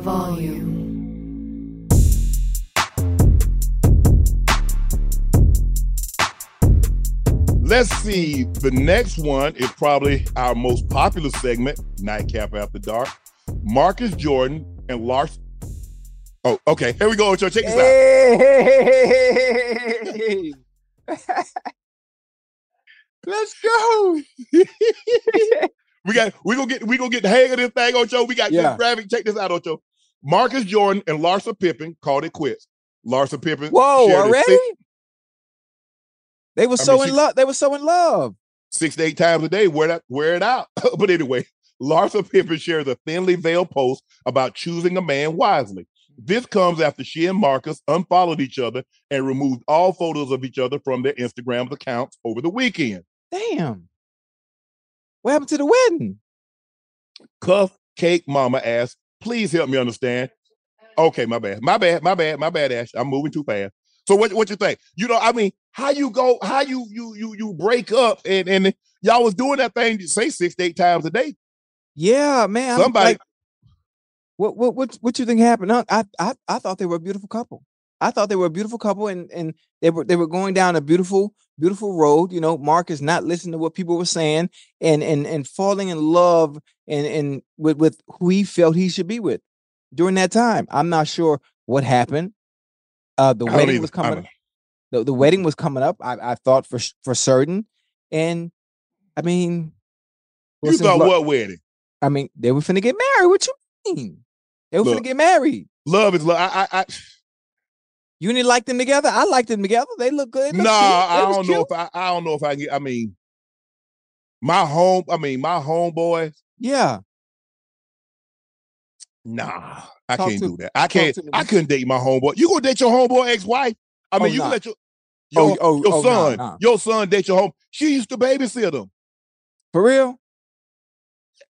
The volume. Let's see. The next one is probably our most popular segment, Nightcap After Dark. Marcus Jordan and Lars. Oh, okay. Here we go, Ocho. Check this hey. out. Let's go. we got we gonna get we gonna get the hang of this thing, Ocho. We got Yeah. this graphic. Check this out, Ocho. Marcus Jordan and Larsa Pippen called it quits. Larsa Pippen. Whoa, already? Six, They were I so mean, in love. They were so in love. six to eight times a day. Wear that, wear it out. but anyway, Larsa Pippen shares a thinly veiled post about choosing a man wisely. This comes after she and Marcus unfollowed each other and removed all photos of each other from their Instagram accounts over the weekend. Damn. What happened to the wedding? Cupcake Mama asked, "Please help me understand." Okay, my bad, my bad, my bad, my bad, Ash. I'm moving too fast. So what what you think? You know, I mean, how you go, how you you you you break up and and y'all was doing that thing, say six to eight times a day. Yeah, man. Somebody like, what what what what you think happened? I I I thought they were a beautiful couple. I thought they were a beautiful couple, and and they were they were going down a beautiful beautiful road. You know, Mark is not listening to what people were saying, and and and falling in love and and with with who he felt he should be with during that time. I'm not sure what happened. Uh, the wedding either. was coming. The, the wedding was coming up. I, I thought for for certain, and I mean, You thought lo- what wedding? I mean, they were finna get married. What you mean? They were Look. finna get married. Love is love. I, I, I You didn't like them together. I liked them together. They look good. No, cute. I don't know if I, I don't know if I can get. I mean, my home. I mean, my homeboys. Yeah, Nah, I Talk can't to- do that. I can't. I couldn't date my homeboy. You gonna date your homeboy ex-wife? I oh, mean, Oh, you nah. can let your Oh, your, oh, your oh, nah, son, nah. your son date your home. She used to babysit him. for real.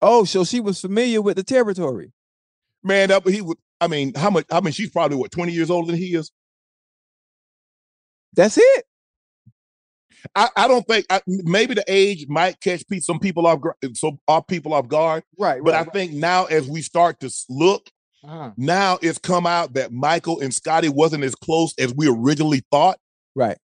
Oh, so she was familiar with the territory. Man, that he would. I mean, how much? I mean, she's probably what twenty years older than he is. That's it. I, I don't think. I, maybe the age might catch some people off. gu- Some off people off guard. Right. But right, I think now, as we start to look, uh now it's come out that Michael and Scotty wasn't as close as we originally thought. right.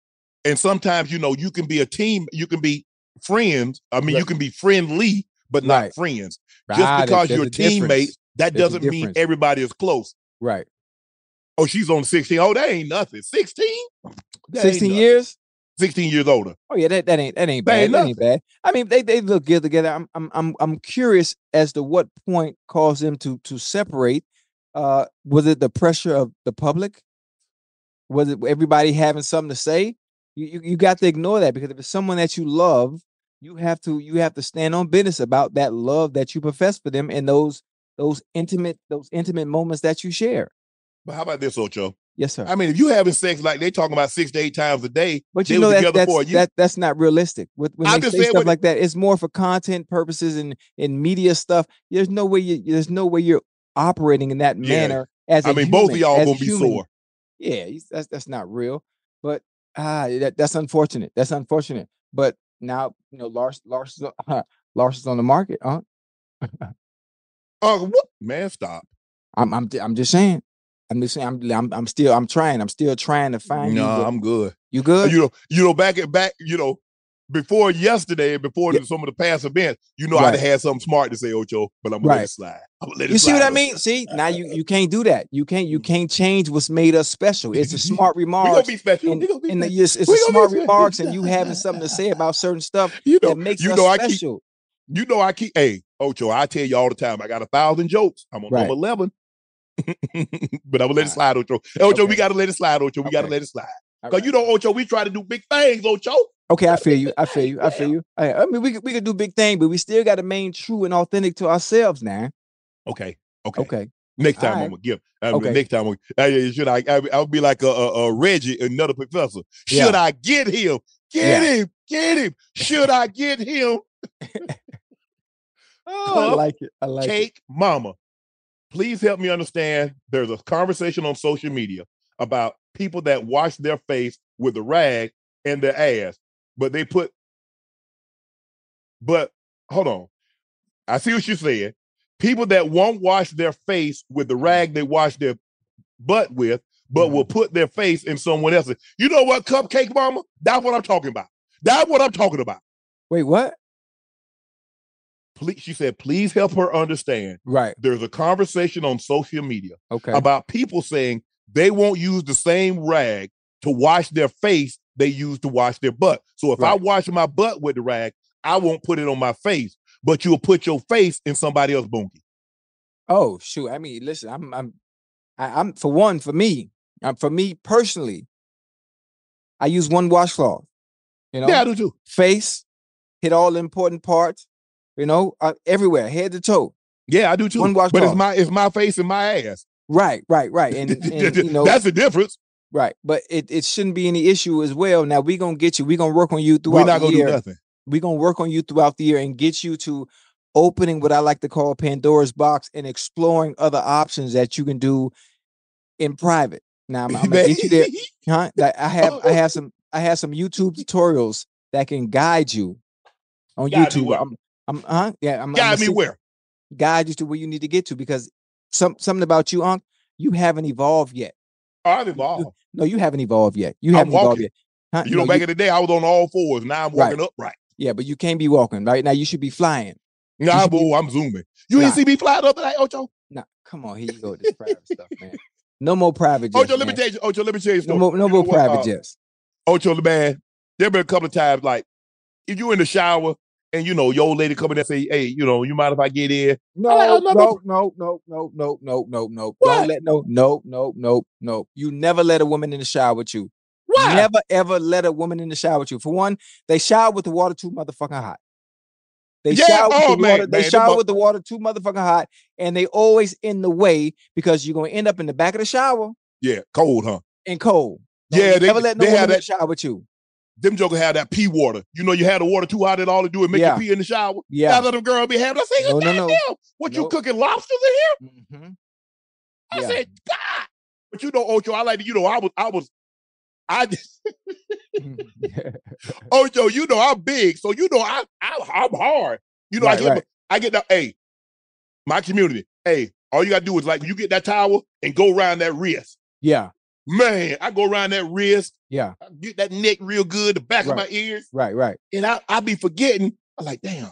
And sometimes, you know, you can be a team, you can be friends. I mean, you can be friendly, but not Right. friends. Just because you're teammates, that There's doesn't mean everybody is close. Right. Oh, she's on 16. Oh, that ain't nothing. 16? That 16 nothing. years. 16 years older. Oh yeah, that, that ain't that ain't bad. ain't That ain't bad. I mean, they they look good together. I'm I'm I'm I'm curious as to what point caused them to to separate. Uh, was it the pressure of the public? Was it everybody having something to say? You you, you got to ignore that because if it's someone that you love, you have to you have to stand on business about that love that you profess for them and those those intimate those intimate moments that you share. But how about this, Ocho? Yes, sir. I mean, if you having sex like they talking about six to eight times a day, But you know that that's, that that's not realistic. With when I'm they say stuff like that, it's more for content purposes and and media stuff. There's no way you there's no way you're operating in that Yeah. manner as a I mean, both of y'all gonna be human. sore. Yeah, that's that's not real. But ah, that, that's unfortunate. That's unfortunate. But now you know, Lars Lars is on- Lars is on the market, huh? Oh, what? Man, stop. I'm I'm I'm just saying. I'm just saying. I'm I'm, I'm still I'm trying. I'm still trying to find you. No, I'm good. You good? You know, you know, back at back, you know, before yesterday, before Yeah. some of the past events, you know, I'd Right. had something smart to say, Ocho, but I'm gonna let it slide. I'm gonna let it You see what I mean? See, now you you can't do that. You can't Mm. you can't change what's made us special. It's a smart We gonna be special. And, gonna be and the, special. it's, it's a smart special. remarks, and you having something to say about certain stuff You know, that makes you us know, I keep, you know, I keep. Hey, Ocho, I tell you all the time, I got a thousand jokes. I'm on Right. number eleven, but I'm gonna let it slide, Ocho. Ocho, we gotta let it slide, Ocho. We gotta let it slide. All Cause right. you know, Ocho, we try to do big things, Ocho. Okay, I feel you. I feel you. I feel you. I, I mean, we could we could do big thing, but we still got to remain true and authentic to ourselves now. Okay, okay. Okay. Next time All I'm gonna give. I Okay. Next time, I'm, I, should I? I I'll be like a, a, a Reggie, another professor. Should Yeah. I get him? Get Yeah. him! Get him! Should I get him? Oh, I like it. I like it. Mama. Please help me understand. There's a conversation on social media about people that wash their face with a rag and their ass, but they put. But hold on, I see what you're saying. People that won't wash their face with the rag they wash their butt with, but will mm-hmm. put their face in someone else's. You know what, Cupcake Mama? That's what I'm talking about. That's what I'm talking about. Wait, what? Please, she said, please help her understand. Right. There's a conversation on social media Okay. about people saying they won't use the same rag to wash their face they use to wash their butt. So if I wash my butt with the rag, I won't put it on my face, but you'll put your face in somebody else's bunkie. Oh shoot! I mean, listen, I'm, I'm, I, I'm for one, for me, um, for me personally, I use one washcloth. You know, Yeah, I do too. face, hit all important parts. You know, uh, everywhere, head to toe. Yeah, I do too. One but it's my it's my face and my ass. Right, right, right, and, and you know, That's the difference. right. But it, it shouldn't be any issue as well. Now we're gonna get you. We gonna work on you We're throughout not the gonna year. do nothing. We're gonna work on you throughout the year and get you to opening what I like to call Pandora's box and exploring other options that you can do in private. Now I'm, I'm gonna get you there. Huh? Like I have I have some I have some YouTube tutorials that can guide you on YouTube. I'm I'm huh? Yeah, I'm, I'm Guide me where? guide you to where you need to get to because some something about you, Unc, you haven't evolved yet. Oh, I'm involved. No, you haven't evolved yet. You I'm haven't evolved yet. Huh? You know, No, back in the day, I was on all fours. Now I'm Right. walking upright. yeah, but you can't be walking right now. You should be flying. Nah, should be- I'm zooming. You Nah. ain't see me fly up tonight, Ocho? Nah, come on, here you go with this private stuff, man. No more private jets. Ocho, let me man. tell you, Ocho, let me tell you no more, no You more know what, private uh, jets. Ocho, the man, there been a couple of times like if you in the shower and you know your old lady coming and say, "Hey, you know, you mind if I get in?" No, like, oh, no, no, no. no, no, no, no, no, no, no. Don't let no, no, no, no, no. You never let a woman in the shower with you. Why? Never ever let a woman in the shower with you. For one, they shower with the water too motherfucking hot. They Yeah, shower with oh, the man, water. They man, them shower with the water too motherfucking hot, and they always in the way because you're gonna end up in the back of the shower Yeah, cold, huh? and cold. Don't Yeah, they- never let no they woman have in the shower with you. Them jokers have that pee water. You know, you had the water too hot, and all it do is make Yeah. you pee in the shower. Yeah. That's what them girls be having. I say, No, no, no. "Goddamn, what you cooking lobsters in here? Mhm. I Yeah. said, God. But you know, Ocho, I like to, you know, I was, I was, I Ocho, you know, I'm big, so you know, I, I I'm hard. You know, I get, right. I get the, hey, my community, hey, all you gotta do is like, you get that towel and go around that wrist. yeah, Man, I go around that wrist, yeah, I get that neck real good, the back of my ears, right, right. and I, I be forgetting. I'm like, damn,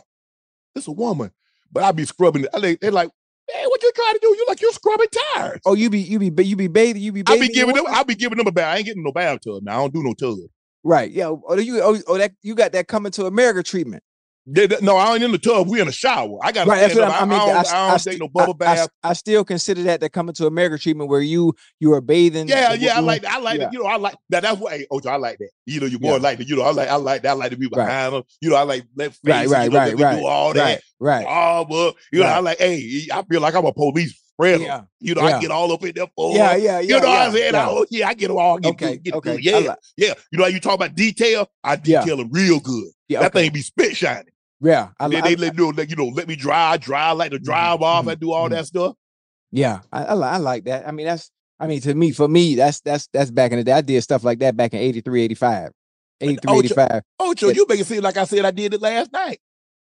this a woman. But I be scrubbing it. I like, they're like, hey, what you trying to do? You like you're scrubbing tires. Oh, you be you be you be bathing, you be I be giving them? I be giving them a bath. I ain't getting no bathtub now. I don't do no tub. right. Yeah. Oh, oh you oh, oh that you got that coming to America treatment. They- they- no, I ain't in the tub. We in the shower. I got Right. That's what I'm, I mean. I don't, I, I don't I take no bubble I- I bath. I, still consider that the coming to America treatment where you you are bathing. yeah, yeah, I like that. I like yeah. that. You know, I like that. That's what. Hey, Ocho, I like that. You know, your boy Yeah. like that. You know, I like, I like that. I like to be Right. behind them. You know, I like let face. Right, right, you know, right, right, do all that. Right. Right. Oh, but you know, I like. Hey, I feel like I'm a police spreader. Yeah. You know, Yeah. I get all up in there for. Yeah. Yeah. Yeah. You know yeah, what I'm saying? yeah. Oh, yeah, I get them all. Get Okay. Good, get okay. Good. Yeah, li- yeah. You know how you talk about detail? I Yeah. detail them real good. yeah. That okay. thing be spit shining. Yeah. I, then they I- let you know, let, you know, let me drive, drive dry, I like to drive off, mhm, I do all mhm. that stuff. Yeah, I, I, I like that. I mean, that's I mean, to me, for me, that's that's that's back in the day. I did stuff like that back in 83, 85. 83, Ocho- 85. Ocho, Yeah. you make it seem like I said I did it last night.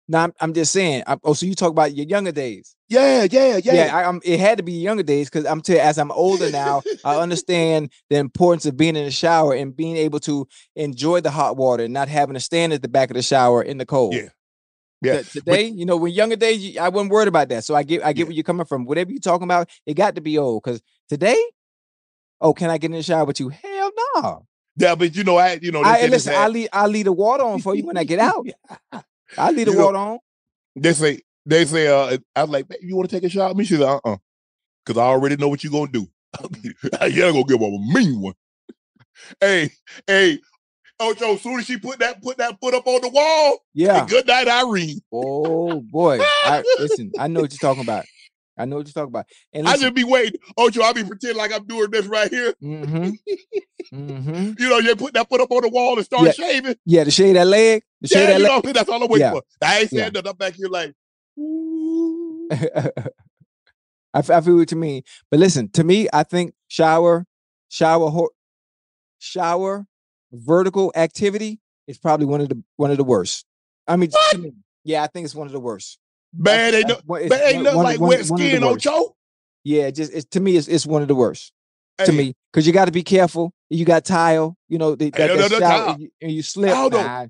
No, I'm, I'm just saying. i oh, so you talk about your younger days? Yeah, yeah, yeah. Yeah, I, I'm, it had to be younger days because I'm tell as I'm older now, I understand the importance of being in the shower and being able to enjoy the hot water and not having to stand at the back of the shower in the cold. Yeah. Yeah, Today, you know, when younger days, you- I wasn't worried about that. So I get, I get Yeah. where you're coming from. Whatever you're talking about, it got to be old. Because today, oh, can I get in the shower with you? Hell no. yeah, but you know, I you know, I listen, I leave, I leave the water on for you when I get out. I leave the You know- water on. they say they say uh I was like, "Babe, you want to take a shower? with me? She's like, uh-uh. Cause I already know what you're gonna do. yeah, gonna give a mean one. hey, hey, Ocho, as soon as she put that put that foot up on the wall, Yeah. good night, Irene. Oh boy. I listen, I know what you're talking about. I know what you're talking about. And I listen, just be waiting. Oh, Ocho, I be pretending like I'm doing this right here. mm-hmm, mm-hmm. You know, you put that foot up on the wall and start Yeah. shaving. Yeah, to shade that leg. To shade Yeah, that you leg. know, that's all I'm waiting Yeah. for. I ain't saying Yeah. nothing. I'm back here like. I, I feel what you mean. But listen, to me, I think shower, shower, ho- shower, vertical activity is probably one of the one of the worst. I mean, yeah, I think it's one of the worst. man, ain't no, man, ain't nothing like one- wet one skin. Yeah, just it's to me, it's it's one of the worst to me because you got to be careful. You got tile, you know, they, that, no, that no, and, you, and you slip. I. Nah,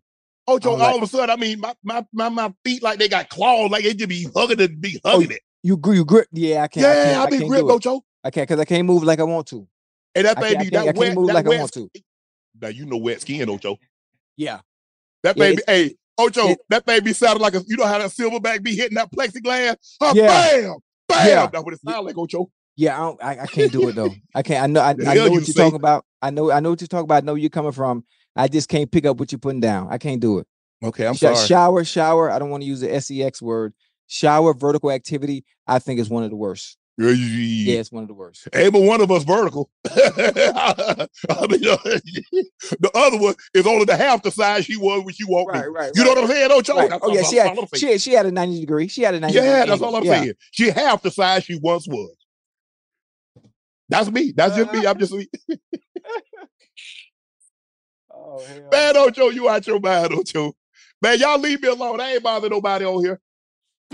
I'm like- all of a sudden, I mean, my my my, my feet like they got claws, like they just be hugging it, be oh, hugging it. you you grip. Yeah, I can't. I can't, Yeah, I I be gripped. Ocho. I can't because I can't move like I want to. And that I can't, I baby, can't, I that can't wet, move like I want to. Now you know wet skin, Ocho. Yeah. That Yeah, baby, hey, Ocho, it- that baby sounded like a. You know how that silverback be hitting that plexiglass? Huh, Yeah. Bam, bam. Yeah. That's what it sound like, Ocho. Yeah, I, don't, I I can't do it though. I can't. I know. I, I know you what you're talking about. I know. I know what you're talking about. I know where you're coming from. I just can't pick up what you're putting down. I can't do it. Okay, I'm Sh- uh, sorry. Shower, shower. I don't want to use the sex word. Shower, vertical activity. I think is one of the worst. Yeah, it's one of the worst. Ain't but one of us vertical. I mean, the other one is only the half the size she was when she walked in. Right, right. You know right, what I'm saying, Ocho? right. Oh yeah, she had, she had she had a 90 degree. She had a 90 Yeah, degree that's all I'm. Yeah. saying. She half the size she once was. That's me. That's just me. I'm just me. Oh hell. Man, Ocho, you out your mind, Ocho. Man, y'all leave me alone. I ain't bothering nobody on here.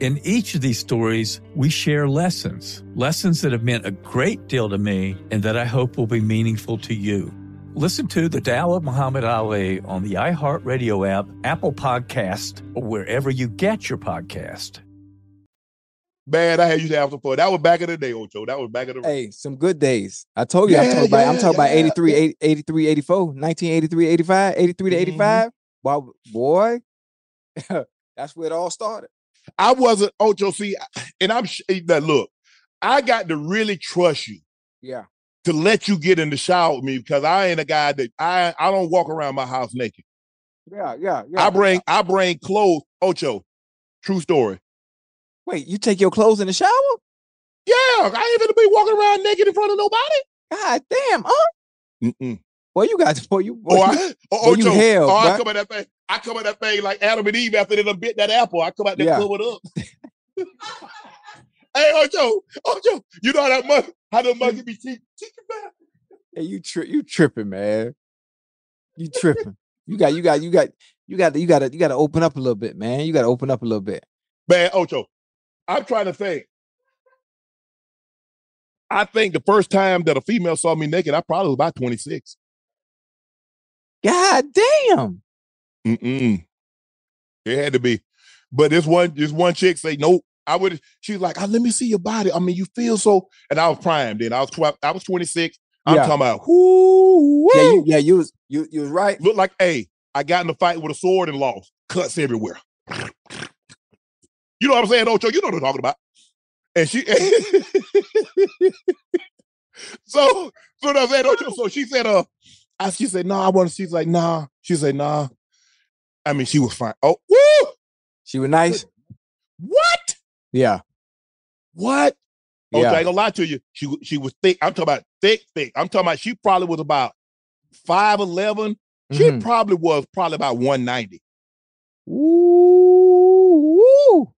In each of these stories, we share lessons, lessons that have meant a great deal to me and that I hope will be meaningful to you. Listen to The Tao of Muhammad Ali on the iHeartRadio app, Apple Podcast, or wherever you get your podcast. Man, I had you to have some fun. That was back in the day, Ocho. That was back in the Hey, some good days. I told you, I'm Yeah, talking about, I'm yeah, talking about yeah. 83, 80, 83, 84, 1983, 85, 83 to Mhm. 85. Wow, boy, that's where it all started. I wasn't Ocho. See, and I'm that eh, look. I got to really trust you Yeah. to let you get in the shower with me because I ain't a guy that I I don't walk around my house naked. Yeah, yeah, yeah. I bring I bring clothes. Ocho, true story. Wait, you take your clothes in the shower? Yeah, I ain't gonna be walking around naked in front of nobody. God damn, huh? Mm-mm. Boy, you guys, boy, you, boy, Oh, you- I, oh, boy, you hell, oh, I come at that thing. I come at that thing like Adam and Eve after they done bit that apple. I come out there Yeah. it up. hey, Ocho, Ocho, you know how that monkey, how the monkey be teaching back? Hey, you tri- you tripping, man. You tripping. you got you got you got you got you got to you got to open up a little bit, man. You got to open up a little bit. Man, Ocho, I'm trying to think. I think the first time that a female saw me naked, I probably was about 26. God damn. Mm-mm. It had to be. But this one, this one chick say, nope. I would, she's like, oh, let me see your body. I mean, you feel so, and I was prime then. I was 12, I was 26. I'm Yeah. talking about whoo, Yeah, you, yeah, you was you you was right. look like, hey, I got in a fight with a sword and lost. Cuts everywhere. You know what I'm saying, Ocho? You know what I'm talking about. And she so so that Ocho. So she said, uh, I, she said, no, I want to. She's like, nah. She said, nah. I mean, she was fine. Oh, woo! She was nice. What? Yeah. What? Oh, Yeah. I ain't gonna lie to you. She she was thick. I'm talking about thick, thick. I'm talking about she probably was about 5'11. She Mhm. probably was probably about 190. Ooh, woo.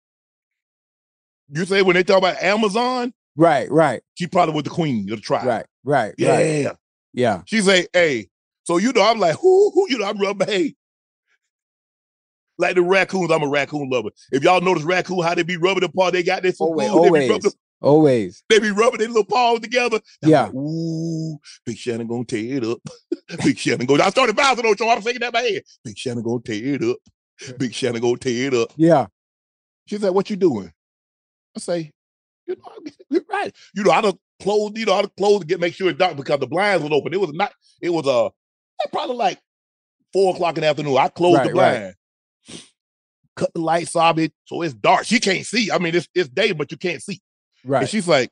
You say when they talk about Amazon, Right, right, she probably was the queen of the tribe. right, right, Yeah. right. Yeah. She say, hey, so you know, I'm like, who, who, you know, I'm rubbing, hey. Like the raccoons, I'm a raccoon lover. If y'all notice raccoon, how they be rubbing the paw, they got this food, Always, they be always, rubbing, always. they be rubbing their little paws together. I'm Yeah. like, Ooh, Big Shannon gonna tear it up. Big Shannon go. I started bouncing on show. I'm thinking that in my head. Big Shannon gonna tear it up. Big Shannon gonna tear it up. Yeah. She said, "What you doing?" I say, "You know, you're right. You know, I don't close. You know, I don't close to get make sure it's dark because the blinds was open. It was not. It was uh probably like four o'clock in the afternoon. I closed the Right, right. blind, cut the lights off it, so it's dark. She can't see. I mean, it's it's day, but you can't see. Right. And she's like,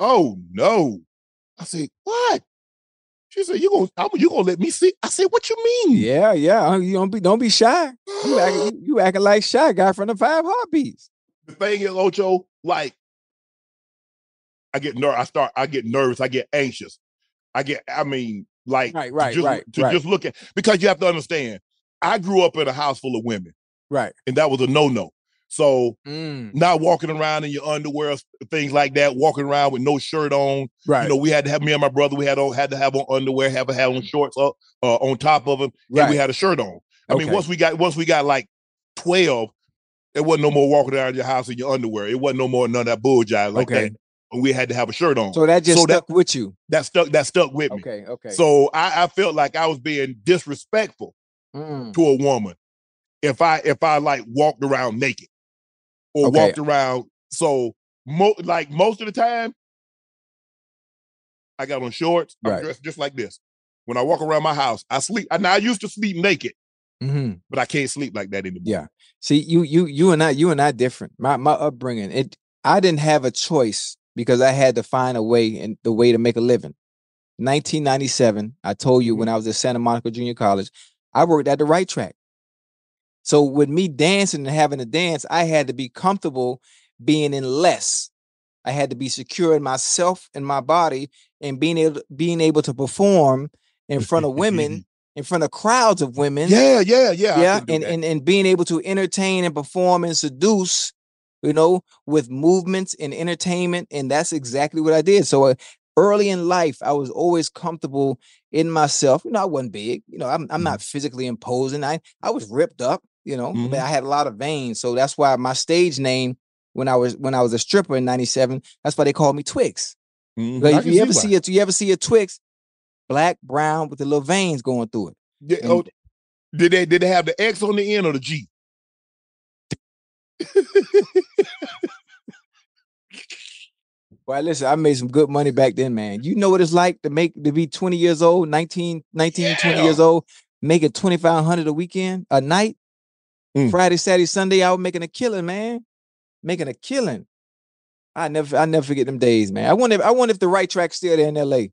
"Oh no!" I said, "What?" She said, "You gonna I'm, you gonna let me see?" I said, "What you mean?" Yeah, yeah. uh, You don't be don't be shy. You acting, you, you acting like shy guy from the five heartbeats. the thing is, Ocho, like I get ner- I start, I get nervous, I get anxious. I get, I mean, like Right, to right, just, right, to right. just look at because you have to understand, I grew up in a house full of women, Right. and that was a no-no. So Mm, not walking around in your underwear, things like that, walking around with no shirt on. right. You know, we had to have me and my brother, we had on had to have on underwear, have to have on shorts up uh, on top of them, and we had a shirt on. I mean, once we got once we got like 12, it wasn't no more walking around your house in your underwear. It wasn't no more none of that bull jive like Okay. that. And we had to have a shirt on. so that just so that- stuck with you. that stuck that stuck with me. Okay. Okay. So I, I felt like I was being disrespectful Mm, to a woman if I if I like walked around naked or Okay. walked around. So mo- like most of the time, I got on shorts. I'm Right. dressed just like this. When I walk around my house, I sleep. I, now I used to sleep naked, mhm. but I can't sleep like that anymore. Yeah. See, you you you and I you and I different. My my upbringing, it I didn't have a choice because I had to find a way and the way to make a living. 1997, I told you when I was at Santa Monica Junior College, I worked at the right track. So with me dancing and having to dance, I had to be comfortable being in less. I had to be secure in myself and my body and being able being able to perform in front of women, in front of crowds of women Yeah, yeah, yeah. Yeah and, and and being able to entertain and perform and seduce you know with movements and entertainment and that's exactly what i did so uh, early in life, I was always comfortable in myself. You know, I wasn't big. You know, I'm I'm Mm-hmm. not physically imposing. I I was ripped up. You know, Mhm. but I had a lot of veins, so that's why my stage name when I was when I was a stripper in '97, that's why they called me Twix. Mhm. But if you ever why. see it, you ever see a Twix, black, brown with the little veins going through it. Yeah, And- oh, did they did they have the X on the end or the G? Well, listen, I made some good money back then, man. You know what it's like to make to be 20 years old, 19, 19, 20 years old, making 2500 a weekend, a night, Mm. Friday, Saturday, Sunday, I was making a killing, man. Making a killing. I never I never forget them days, man. I wonder if I wonder if the right track's still there in LA.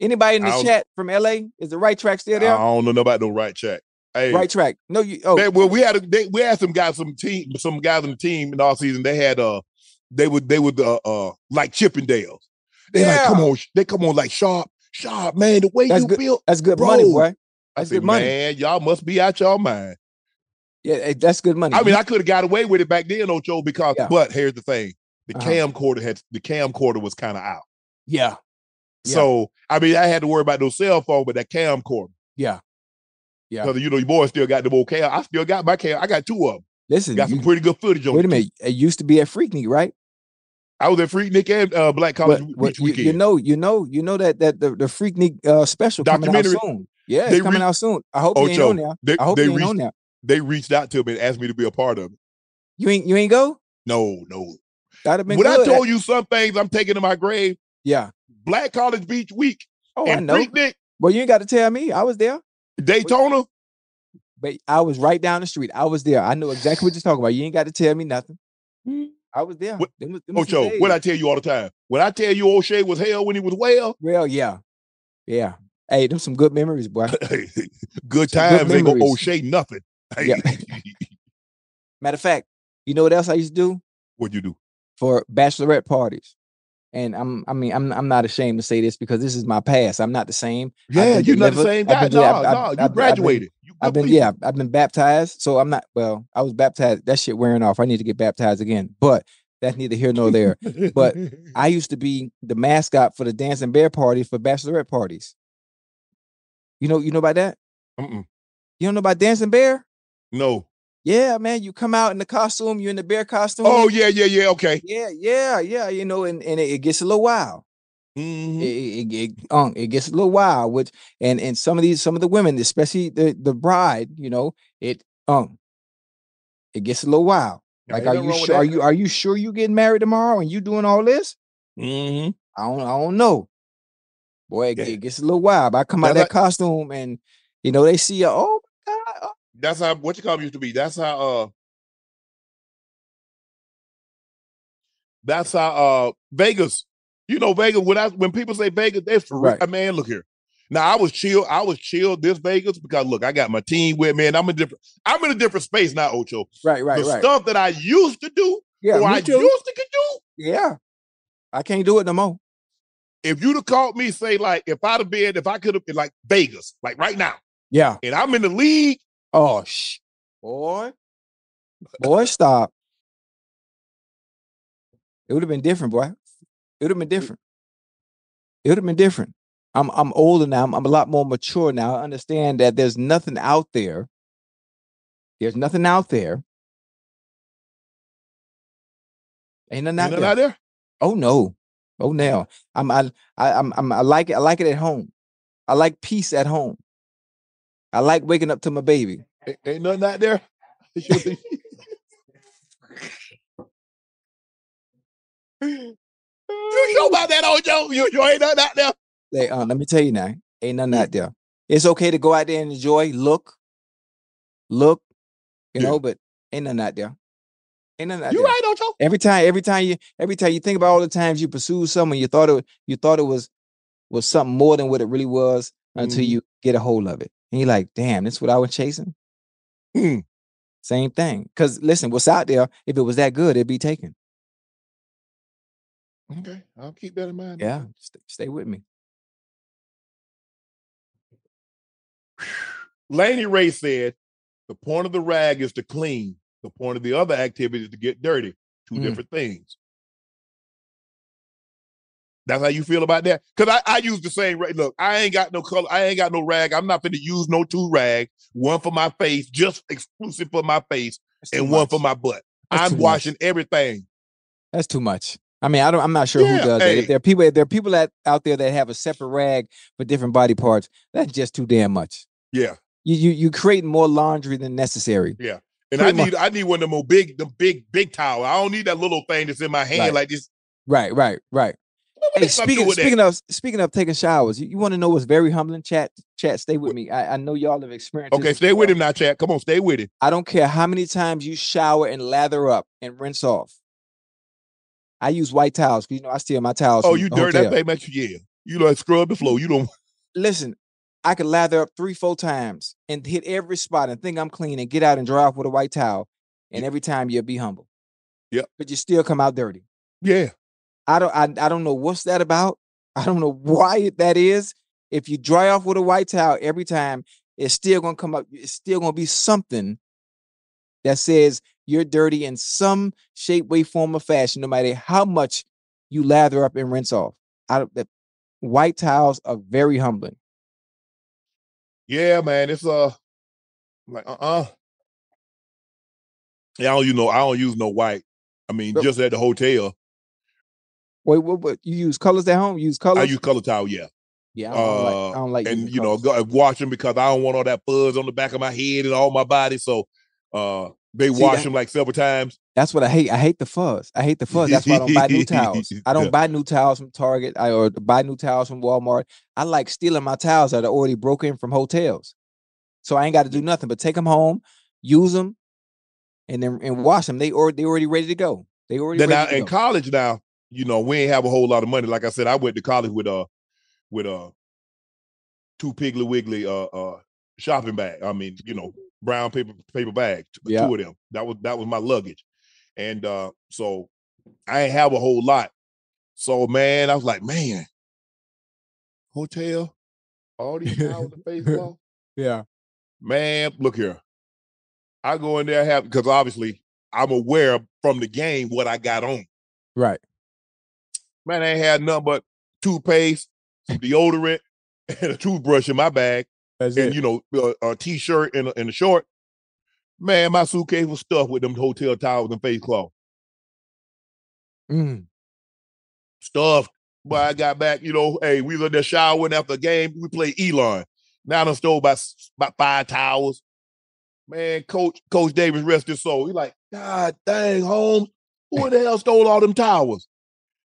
Anybody in the chat from LA? Is the right track still there? I don't know about no right check. Hey, Right track. No, you oh They- well, we had a, they, we had some guys, some team, some guys on the team in all season. They had uh, they would they would uh, uh like Chippendales. They like come on, they come on like sharp, sharp man. The way That's you good- built, that's good money, Bro, boy. I That's said, good money. man, y'all must be out your mind. Yeah, eh, that's good money. I mean, I could have got away with it back then, Ocho, because Yeah. but here's the thing: the Uh-huh. camcorder had the camcorder was kind of out. yeah, Yeah. So I mean, I had to worry about no cell phone, but that camcorder. yeah. Yeah. Because you know, your boy still got the old. I still got my cam. I got two of them. Listen, Got some you- pretty good footage on. wait a minute. It used to be at Freaknik, right? I was at Freaknik and uh, Black College But, Beach but you, weekend. you know, you know, you know that that the, the Freaknik uh, special coming out Documentary. soon. Yeah, They it's coming re- out soon. I hope you ain't on there. they- I hope they ain't reached- on there. they reached out to me and asked me to be a part of it. You ain't you ain't go. No, no. That'd have been When I good. told you some things I'm taking to my grave, yeah. Black College Beach week Oh, I know. Freaknik, Well, you ain't got to tell me. I was there, Daytona. but I was right down the street. I was there. I know exactly what you're talking about. You ain't got to tell me nothing. Mm. I was there. What- Them was- them Ocho, what. I tell you all the time. When I tell you O'Shea was hell when he was well, Well, yeah, yeah. Hey, them some good memories, boy. good Some good times ain't gonna. O'Shea nothing. Yeah. Matter of fact, you know what else I used to do? What'd you do? for bachelorette parties. And I'm I mean I'm I'm not ashamed to say this because this is my past. I'm not the same. Yeah, you're not the same I've guy. been No, I've- I've- no, I've you I've been- graduated. You I've been yeah, I've been baptized. So I'm not well, I was baptized. That shit wearing off. I need to get baptized again. But that's neither here nor there. But I used to be the mascot for the dancing bear party for bachelorette parties. You know, you know about that? Mm-mm. You don't know about dancing bear? No. Yeah, man. You come out in the costume, you're in the bear costume. Oh yeah, yeah, yeah. Okay. Yeah, yeah, yeah. You know, and, and it, it gets a little wild. Mhm. It, it, it, um, it gets a little wild. Which and and some of these some of the women, especially the the bride, you know, it um, it gets a little wild. Like, are you sure? Are you are you sure you getting married tomorrow and you doing all this? Mm-hmm. I don't I don't know. Boy, it, Yeah. gets a little wild. I come out That's that costume and you know they see you. Oh my god! oh, That's how what you call used to be. That's how uh that's how uh Vegas. You know Vegas. When I when people say Vegas, that's for real. Right. Man, look here. Now I was chill. I was chill this Vegas because look, I got my team with me, and I'm in different. I'm in a different space now, Ocho. Right, right, the right. stuff that I used to do, Yeah, or I too. used to do. Yeah, I can't do it no more. If you'd have called me, say like, if I'd have been, if I could have been like Vegas, like right now, Yeah. and I'm in the league, Oh sh, boy, boy, stop. It would have been different, boy. It would have been mm. different. It would have been different. I'm I'm older now. I'm, I'm a lot more mature now. I understand that there's nothing out there. There's nothing out there. Ain't nothing out nothing there. out there. Oh no. Oh no. I'm I, I I'm, I'm I like it. I like it at home. I like peace at home. I like waking up to my baby. Ain't, ain't nothing out there. you sure about that, Ojo? You, you ain't nothing out there. Say, uh, let me tell you now, ain't nothing out there. It's okay to go out there and enjoy, look, look, you Yeah. know, but ain't nothing out there. Ain't nothing out there. You there. right, Ojo? Every time, every time you, every time you think about all the times you pursued someone, you thought it, you thought it was, was something more than what it really was until Mhm. you get a hold of it, and you're like, damn, that's what I was chasing. Hmm. Same thing. Cause listen, what's out there? If it was that good, it'd be taken. Okay, I'll keep that in mind. Yeah, stay, stay with me. Laney Ray said, the point of the rag is to clean. The point of the other activity is to get dirty. Two Mm. different things. That's how you feel about that? Because I, I use the same rag. Look, I ain't got no color. I ain't got no rag. I'm not to use no two rag. One for my face, just exclusive for my face, too and one much. for my butt. That's I'm too much. washing everything. That's too much. I mean, I don't. I'm not sure Yeah, who does that. hey. If there are people, there are people that out there that have a separate rag for different body parts, that's just too damn much. Yeah, You you you creating more laundry than necessary. yeah. And Pretty I much. need I need one of them more big, the big, big towel. I don't need that little thing that's in my hand Right. like this. Right, right, right. Hey, speaking speaking of speaking of taking showers, you, want to know what's very humbling? Chat chat, stay with me. I, I know y'all have experienced. Okay, stay with him now, chat. Come on, stay with him. I don't care how many times you shower and lather up and rinse off. I use white towels because you know I steal my towels. Oh, you dirty. That thing makes you yeah. You like scrub the floor. You don't. Listen, I could lather up three, four times and hit every spot and think I'm clean and get out and dry off with a white towel. And every time you'll be humble. Yep. But you still come out dirty. Yeah. I don't I, I don't know what's that about. I don't know why it- that is. If you dry off with a white towel every time, it's still gonna come up. It's still gonna be something that says you're dirty in some shape, way, form, or fashion, no matter how much you lather up and rinse off. I don't that white towels are very humbling. Yeah, man. It's uh like uh-uh. Yeah, I don't you know, I don't use no white. I mean, But- just at the hotel. Wait, what, what you use colors at home? You use colors? I use color towel, yeah. yeah, I don't, like uh, I don't like and you know, go, wash them because I don't want all that fuzz on the back of my head and all my body. So uh they See, wash that- them like several times. That's what I hate. I hate the fuzz. I hate the fuzz. That's why I don't buy new towels. I don't Yeah. buy new towels from Target I, or buy new towels from Walmart. I like stealing my towels that are already broken from hotels. So I ain't got to do nothing but take them home, use them, and then and wash them. They already they already ready to go. They already Then now in college now, you know, we ain't have a whole lot of money. Like I said, I went to college with uh with uh two Piggly Wiggly uh uh shopping bag. I mean, you know, brown paper paper bag, t- Yeah. two of them. That was that was my luggage. And uh so I ain't have a whole lot. So man, I was like, man, hotel, all these and face cloth. yeah. Man, look here. I go in there have because obviously I'm aware from the game what I got on. Right. Man, I ain't had nothing but toothpaste, some deodorant, and a toothbrush in my bag, That's and you know, a, a t-shirt and a, and a short. Man, my suitcase was stuffed with them hotel towels and face cloth. Mm. Stuffed. But I got back, you know, hey, we was in there showering after the game. We played Elon. Now I done stole about, about five towels. Man, Coach Coach Davis rest his soul. He like, God dang, Holmes, who the hell stole all them towels?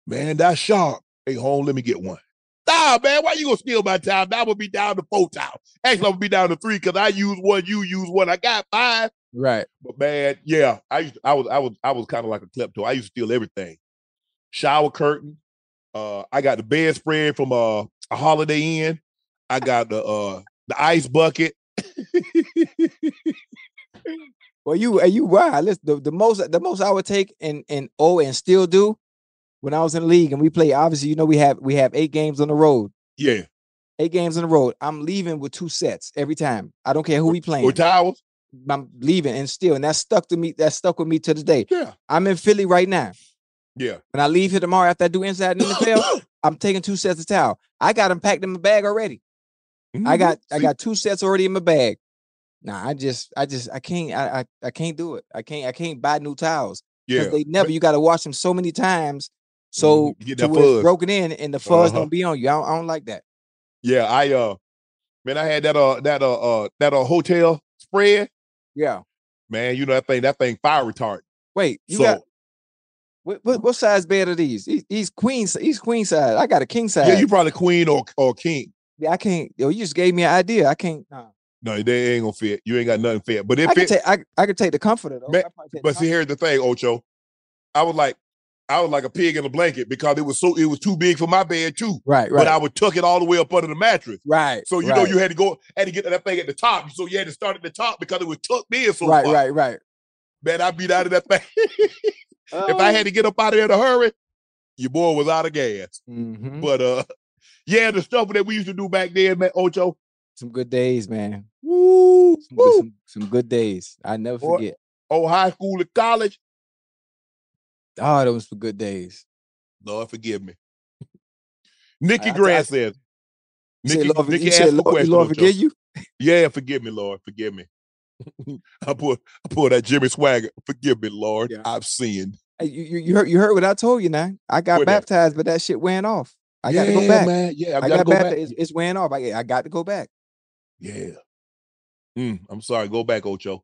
Man, that's sharp. Hey, Holmes, let me get one. Nah, man, why you gonna steal my? Now I'm gonna be down to four towels. Actually, I'm gonna be down to three because I use one, you use one. I got five. Right. But man, yeah, I used I was I was I was kind of like a klepto. I used to steal everything. Shower curtain. Uh, I got the bedspread from uh, a Holiday Inn. I got the uh the ice bucket. Well, you and you wow. Listen, the, the most the most I would take and and oh and still do when I was in the league and we play. Obviously, you know we have we have eight games on the road. Yeah, Eight games on the road. I'm leaving with two sets every time. I don't care who we playing. or towels. I'm leaving and still, and that's stuck to me. That's stuck with me to this day. Yeah, I'm in Philly right now. yeah. When I leave here tomorrow after I do inside in the NFL, I'm taking two sets of towel. I got them packed in my bag already. I Mhm. got I got two sets already in my bag. Nah, I just I just I can't I I, I can't do it. I can't I can't buy new towels because yeah. they never. You got to wash them so many times, so Mhm, get that fuzz. broken in and the fuzz Uh-huh. don't be on you. I don't, I don't like that. Yeah, I uh man, I had that uh that uh uh that uh hotel spread. Yeah. Man, you know that thing, that thing fire retardant. Wait, you so got what, what what size bed are these? These, these queen he's queen size. I got a king size. yeah, you probably queen or or king. Yeah, I can't. Yo, you just gave me an idea. I can't. Nah. No, they ain't gonna fit. You ain't got nothing fit. But if I it take. I, I could take the comforter though. Man, I probably take the But see, comforter. here's the thing, Ocho. I was like, I was like a pig in a blanket because it was so it was too big for my bed too. right, right, But I would tuck it all the way up under the mattress. right. So you right, know you had to go had to get to that thing at the top. So you had to start at the top because it was tucked in so right, far. right, right. Man, I beat out of that thing. if I had to get up out of there in a hurry, your boy was out of gas. Mhm. But uh, yeah, the stuff that we used to do back then, man, Ocho. some good days, man. Woo, Some good, woo. some, some good days. I never forget. Oh, high school and college. Oh, those were good days. Lord forgive me. Nikki I- I- Grant says. You said Nikki, Lord, Nikki you asked said Lord, question. Lord forgive you. Yeah, forgive me, Lord. Forgive me. I pull I pull that Jimmy Swaggart. Forgive me, Lord. Yeah. I've sinned. Hey, You, you, heard you heard what I told you now. I got What that? baptized, but that shit went off. I got to go back. man. Yeah, I, I gotta got go back. It's, it's wearing off. I, I got to go back. Yeah. Mm, I'm sorry. Go back, Ocho.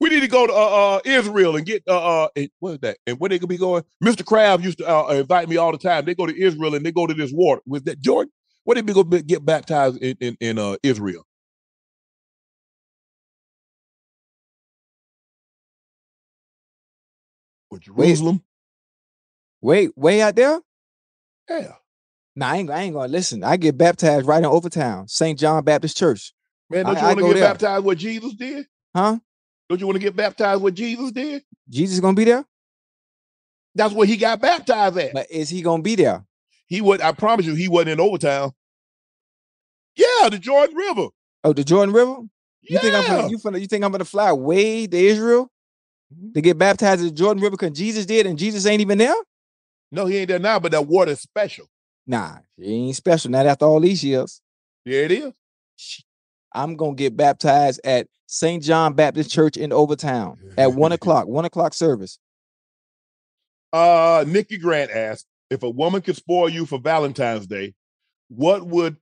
We need to go to uh, uh Israel and get uh uh and what is that? And where they gonna be going? Mr. Crab used to uh, invite me all the time. They go to Israel and they go to this water. Was that Jordan? Where they be go get baptized in in, in uh Israel? Or Jerusalem? Wait, way out there? Yeah. Nah, I ain't, I ain't gonna listen. I get baptized right in Overtown, St. John Baptist Church. Man, don't I- you want to get there. baptized what Jesus did? Huh? Don't you want to get baptized what Jesus did? Jesus gonna be there? That's where he got baptized at. But is he gonna be there? He would. I promise you, he wasn't in Overtown. Yeah, the Jordan River. Oh, the Jordan River? You think I'm gonna you, finna, you think I'm gonna fly way to Israel Mm-hmm. to get baptized in the Jordan River because Jesus did and Jesus ain't even there? No, he ain't there now, but that water's special. Nah, he ain't special. Not after all these years. Yeah, it is. I'm gonna get baptized at St. John Baptist Church in Overtown at one o'clock, one o'clock service. Uh, Nikki Grant asked if a woman could spoil you for Valentine's Day, what would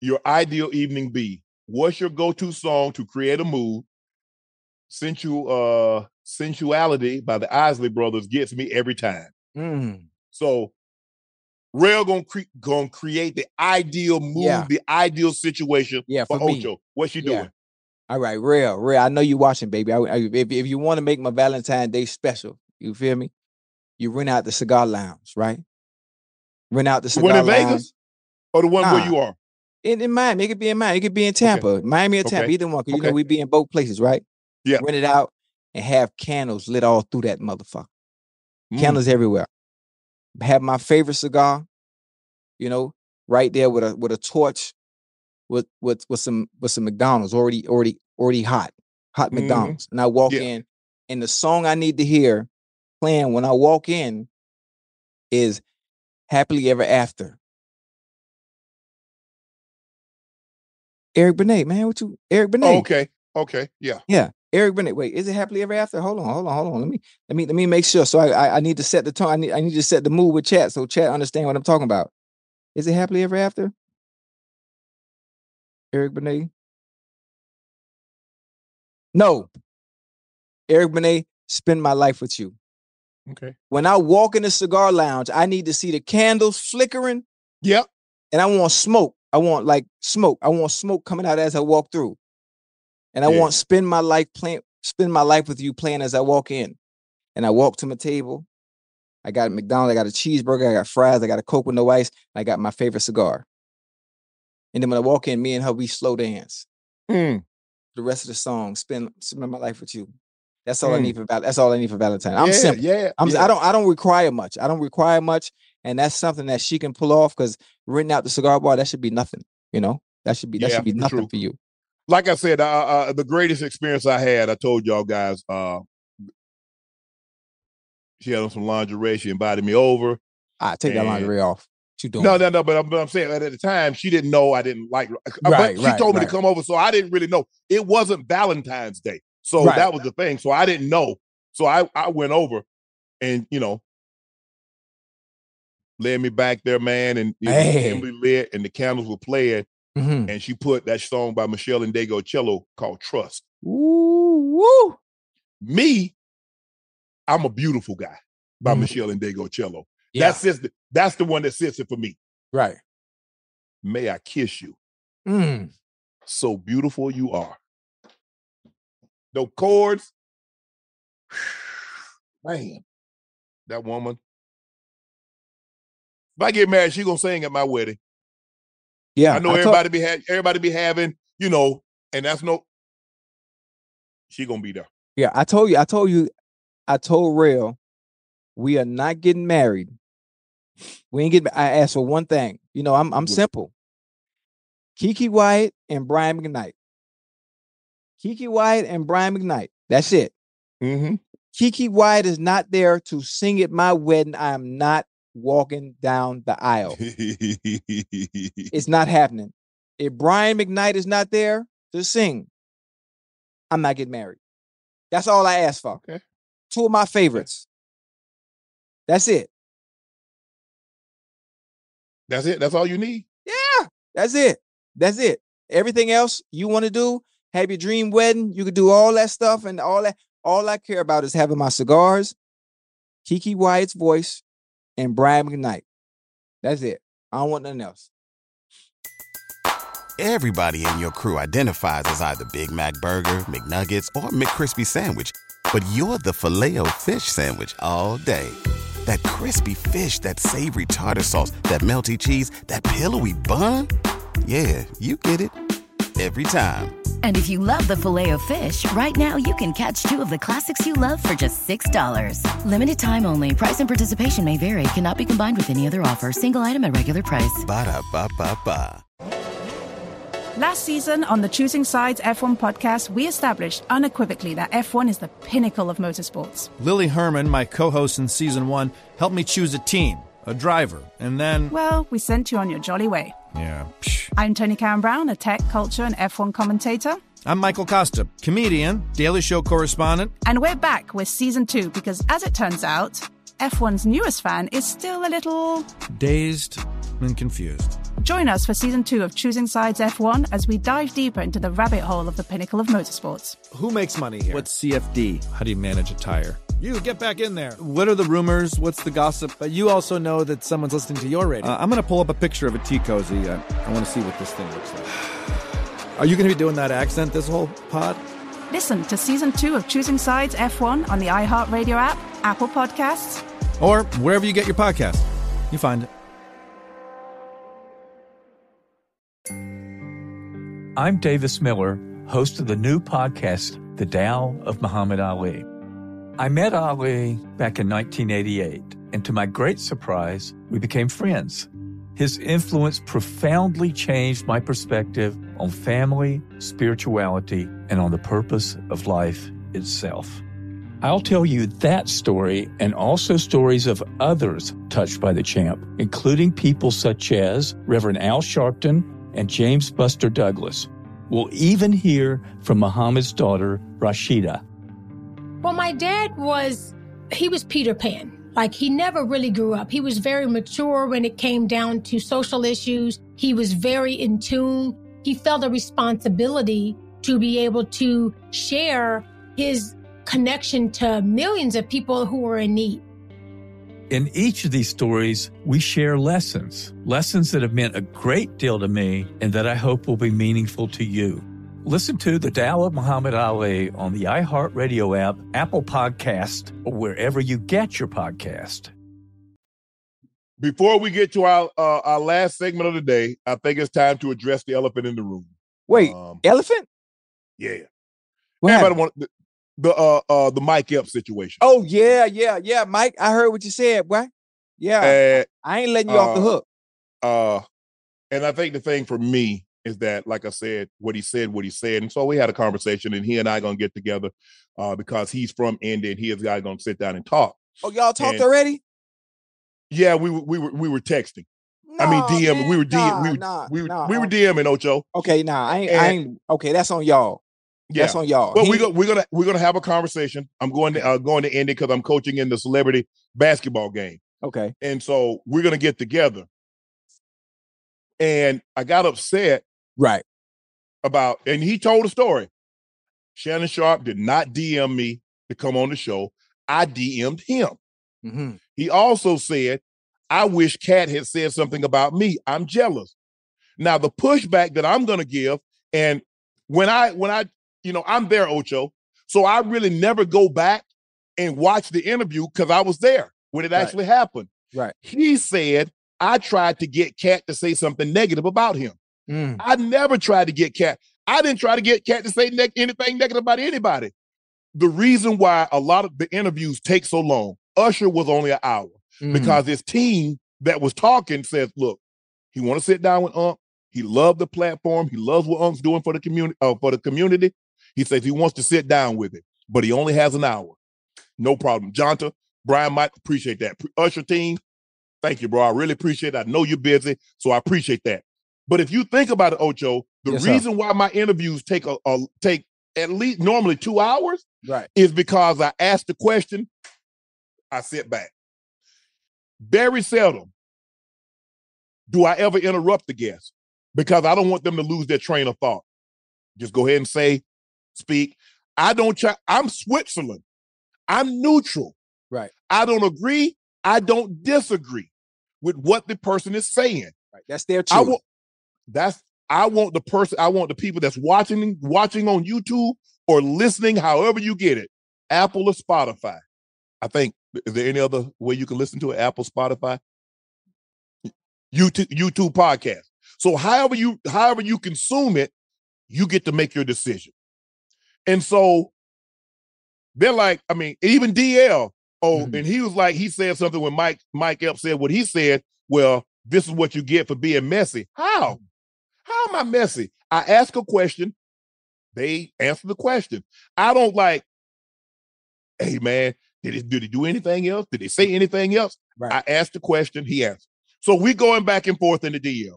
your ideal evening be? What's your go-to song to create a mood? Sensu, uh, sensuality by the Isley Brothers gets me every time. Mm. So, Rail gonna cre- gonna create the ideal move, Yeah. the ideal situation Yeah, for, for me. Ocho. What's she Yeah. doing? All right, real, real. I know you watching, baby. I, I- if if you want to make my Valentine's Day special, you feel me? You rent out the cigar lounge, right? Rent out the The cigar one in lounge. Vegas or the one where you are? In, in Miami, it could be in Miami. It could be in Tampa, Miami or Tampa, Okay. either one. 'cause you Okay. know we be in both places, right? Yeah. Rent it out and have candles lit all through that motherfucker. Mm. Candles everywhere. Have my favorite cigar, you know, right there with a with a torch, with with with some with some McDonald's already already already hot, hot Mhm. McDonald's. And I walk Yeah. in, and the song I need to hear playing when I walk in is "Happily Ever After." Eric Benet, man, what you Eric Benet? Oh, okay. Okay. Yeah. Yeah, Eric Benet. Wait, is it happily ever after? Hold on, hold on, hold on. Let me let me let me make sure. So I I, I need to set the tone. I need I need to set the mood with chat so chat understand what I'm talking about. Is it happily ever after? Eric Benet. No. Eric Benet, spend my life with you. Okay. When I walk in the cigar lounge, I need to see the candles flickering. Yep. And I want smoke. I want like smoke. I want smoke coming out as I walk through. And I Yeah. want spend my life playing, spend my life with you playing as I walk in. And I walk to my table. I got a McDonald's, I got a cheeseburger, I got fries, I got a Coke with no ice, I got my favorite cigar. And then when I walk in, me and her, we slow dance. Mm. The rest of the song, spend spend my life with you. That's all I Mm. need for Val- that's all I need for Valentine. I'm yeah, simple. Yeah. I'm yeah. I don't I don't require much. I don't require much, and that's something that she can pull off because renting out the cigar bar that should be nothing. You know that should be that Yeah, should be nothing true. for you. Like I said, uh, uh, the greatest experience I had, I told y'all guys, uh, she had on some lingerie. She invited me over. I take that lingerie off. What you doing? No, no, no. But I'm, but I'm saying that at the time, she didn't know I didn't like. uh, But Right, she right, told me right. to come over, so I didn't really know. It wasn't Valentine's Day, so Right. that was the thing. So I didn't know. So I I went over, and you know, led me back there, man, and you know, Hey. Lit, and the candles were playing, Mhm. and she put that song by Meshell Ndegeocello called "Trust." Woo, woo. Me, I'm a beautiful guy by Mhm. Meshell Ndegeocello. Yeah. That's just the, that's the one that sits it for me. Right. May I kiss you? Mm. So beautiful you are. No chords. Man, that woman. If I get married, she gonna sing at my wedding. Yeah. I know told- everybody be ha- everybody be having, you know, and that's no. She gonna be there. yeah, I told you. I told you. I told Rail, we are not getting married. We ain't getting. I asked for one thing. You know, I'm I'm simple. Keke Wyatt and Brian McKnight. Keke Wyatt and Brian McKnight. That's it. Mm-hmm. Keke Wyatt is not there to sing at my wedding. I am not walking down the aisle. it's not happening. If Brian McKnight is not there to sing, I'm not getting married. That's all I ask for. Okay. Two of my favorites. That's it. That's it. That's all you need. Yeah, that's it. That's it. Everything else you want to do, have your dream wedding. You can do all that stuff and all that. All I care about is having my cigars, Keke Wyatt's voice, and Brian McKnight. That's it. I don't want nothing else. Everybody in your crew identifies as either Big Mac Burger, McNuggets, or McCrispy Sandwich. But you're the filet fish Sandwich all day. That crispy fish, that savory tartar sauce, that melty cheese, that pillowy bun. Yeah, you get it. Every time. And if you love the filet of fish, right now you can catch two of the classics you love for just $6. Limited time only. Price and participation may vary. Cannot be combined with any other offer. Single item at regular price. Ba da ba ba ba. Last season on the Choosing Sides F1 podcast, we established unequivocally that F1 is the pinnacle of motorsports. Lily Herman, my co host in season one, helped me choose a team, a driver, and then. Well, we sent you on your jolly way. Yeah. Psh. I'm Toni Cowan-Brown, a tech, culture, and F1 commentator. I'm Michael Kosta, comedian, Daily Show correspondent. And we're back with season two because, as it turns out, F1's newest fan is still a little dazed and confused. Join us for season two of Choosing Sides F1 as we dive deeper into the rabbit hole of the pinnacle of motorsports. Who makes money here? What's CFD? How do you manage a tire? You get back in there. What are the rumors? What's the gossip? But you also know that someone's listening to your radio. Uh, I'm going to pull up a picture of a tea cozy. Uh, I want to see what this thing looks like. Are you going to be doing that accent this whole pod? Listen to season two of Choosing Sides F1 on the iHeartRadio app, Apple Podcasts, or wherever you get your podcast. You find it. I'm Davis Miller, host of the new podcast, The Tao of Muhammad Ali. I met Ali back in 1988, and to my great surprise, we became friends. His influence profoundly changed my perspective on family, spirituality, and on the purpose of life itself. I'll tell you that story and also stories of others touched by the champ, including people such as Reverend Al Sharpton and James Buster Douglas. We'll even hear from Muhammad's daughter, Rasheda. Well, my dad was, he was Peter Pan. Like he never really grew up. He was very mature when it came down to social issues. He was very in tune. He felt a responsibility to be able to share his connection to millions of people who were in need. In each of these stories, we share lessons, lessons that have meant a great deal to me and that I hope will be meaningful to you. Listen to The Tao of Muhammad Ali on the iHeartRadio app, Apple Podcast, or wherever you get your podcast. Before we get to our uh, our last segment of the day, I think it's time to address the elephant in the room. Wait, Um, elephant? Yeah. What Everybody happened? want the, the uh uh the Mike Epps situation. Oh yeah, yeah, yeah, Mike. I heard what you said, boy. Yeah, Uh, I ain't letting you off the uh, hook. Uh, and I think the thing for me is that, like I said, what he said, what he said, and so we had a conversation, and he and I gonna get together, uh, because he's from Indy, and he is guy gonna sit down and talk. Oh, y'all talked and- already? Yeah, we were we were we were texting. I mean DM. we were DM. nah, we were nah, we were, nah, we were DMing Ocho. Okay, nah, I ain't. I ain't. Okay, that's on y'all. Yeah, That's on y'all. But He- we go, we're gonna we're gonna have a conversation. I'm going to uh, going to Indy because I'm coaching in the celebrity basketball game. Okay. And so we're gonna get together. And I got upset right about, and he told a story. Shannon Sharpe did not DM me to come on the show. I DM'd him. Mm-hmm. He also said, I wish Katt had said something about me. I'm jealous. Now, the pushback that I'm gonna give, and when I when I, you know, I'm there, Ocho. So I really never go back and watch the interview because I was there when it Right. actually happened. Right. He said, I tried to get Katt to say something negative about him. Mm. I never tried to get Katt. I didn't try to get Katt to say neg- anything negative about anybody. The reason why a lot of the interviews take so long, Usher was only an hour Mm. because his team that was talking says, look, he want to sit down with Unc. He loved the platform. He loves what Unc's doing for the community. Uh, for the community, he says he wants to sit down with it, but he only has an hour. No problem. Jonta, Brian might appreciate that. Usher team, Thank you, bro. I really appreciate it. I know you're busy, so I appreciate that. But if you think about it, Ocho, the Yes, sir. reason why my interviews take a, a take at least normally two hours Right. is because I ask the question, I sit back. Very seldom do I ever interrupt the guest because I don't want them to lose their train of thought. Just go ahead and say, speak. I don't try. I'm Switzerland. I'm neutral. Right. I don't agree. I don't disagree with what the person is saying. Right. That's their I truth. That's I want the person, I want the people that's watching watching on YouTube or listening, however you get it, Apple or Spotify. I think is there any other way you can listen to it? Apple, Spotify, YouTube, YouTube podcast. So however you however you consume it, you get to make your decision. And so they're like, I mean, even DL, oh, mm-hmm. and he was like, he said something when Mike Mike Epps said what he said. Well, this is what you get for being messy. How? How am I messy? I ask a question, they answer the question. I don't like, hey man, did he, did he do anything else? Did he say anything else? Right. I asked the question, he answered. So we going back and forth in the DM.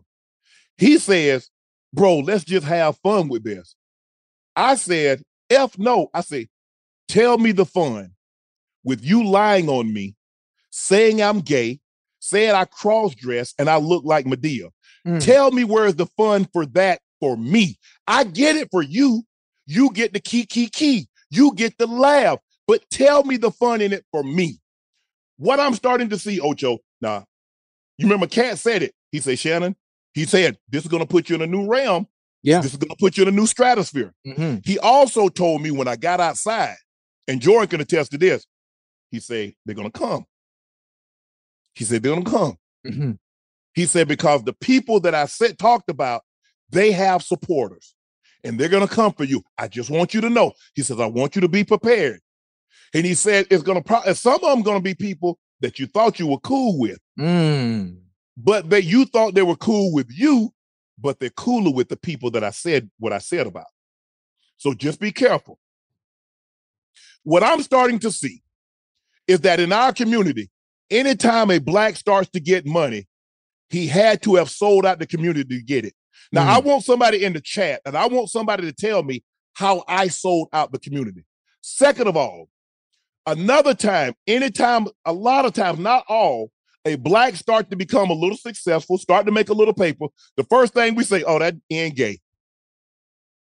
He says, bro, let's just have fun with this. I said, F no. I said, tell me the fun with you lying on me, saying I'm gay, saying I cross dress and I look like Madea. Mm. Tell me where's the fun for that for me. I get it for you. You get the key, key, key. You get the laugh, but tell me the fun in it for me. What I'm starting to see, Ocho, nah. you remember Katt said it. He said, Shannon, he said, this is going to put you in a new realm. Yeah. This is going to put you in a new stratosphere. Mhm. He also told me when I got outside, and Jordan can attest to this, he said, they're going to come. He said, they're going to come. Mhm. He said, because the people that I said talked about, they have supporters and they're going to come for you. I just want you to know. He says, I want you to be prepared. And he said, it's going to, pro- some of them going to be people that you thought you were cool with, Mm. but that you thought they were cool with you, but they're cooler with the people that I said what I said about. So just be careful. What I'm starting to see is that in our community, anytime a black starts to get money, he had to have sold out the community to get it. Now, I want somebody in the chat and I want somebody to tell me how I sold out the community. Second of all, another time, anytime, a lot of times, not all, a black start to become a little successful, start to make a little paper, the first thing we say, oh, that ain't gay.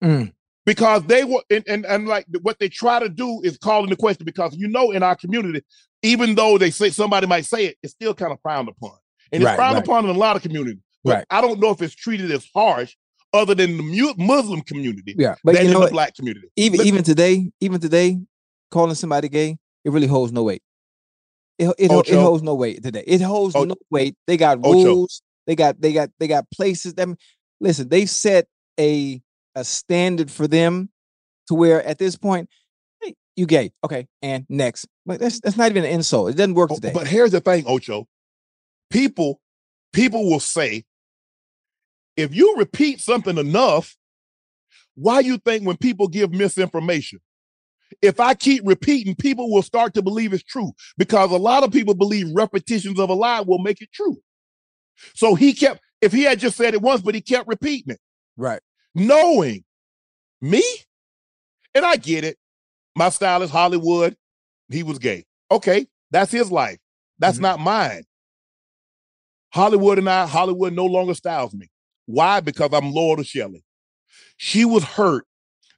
Mm. Because they were, and, and, and like what they try to do is call into question because you know, in our community, even though they say somebody might say it, it's still kind of frowned upon. And it's Right, frowned right. upon in a lot of communities. But Right. I don't know if it's treated as harsh other than the mu- Muslim community Yeah, but than you in know the what? black community. Even Let- even today, even today, calling somebody gay, it really holds no weight. It it, it holds no weight today. It holds O- no weight. They got Ocho. rules. They got they got they got places. Them listen. They've set a a standard for them to where at this point, hey, you gay, okay, and next. But that's that's not even an insult. It doesn't work Oh, today. But here's the thing, Ocho. People, people will say, if you repeat something enough, why you think when people give misinformation? If I keep repeating, people will start to believe it's true because a lot of people believe repetitions of a lie will make it true. So he kept, if he had just said it once, but he kept repeating it, right. Knowing me, and I get it. My style is Hollywood. He was gay. Okay, that's his life. That's not mine. Hollywood and I, Hollywood no longer styles me. Why? Because I'm loyal to Shelley. She was hurt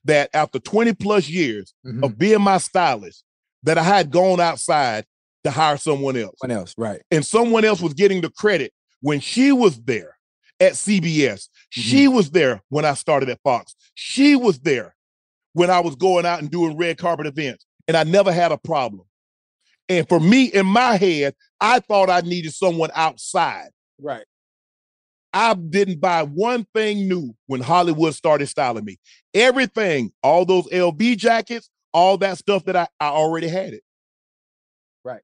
that after 20 plus years Mhm. of being my stylist, that I had gone outside to hire someone else. Someone else, right? And someone else was getting the credit when she was there at CBS. Mm-hmm. She was there when I started at Fox. She was there when I was going out and doing red carpet events. And I never had a problem. And for me, in my head, I thought I needed someone outside. Right. I didn't buy one thing new when Hollywood started styling me. Everything, all those LV jackets, all that stuff that I, I already had it. Right.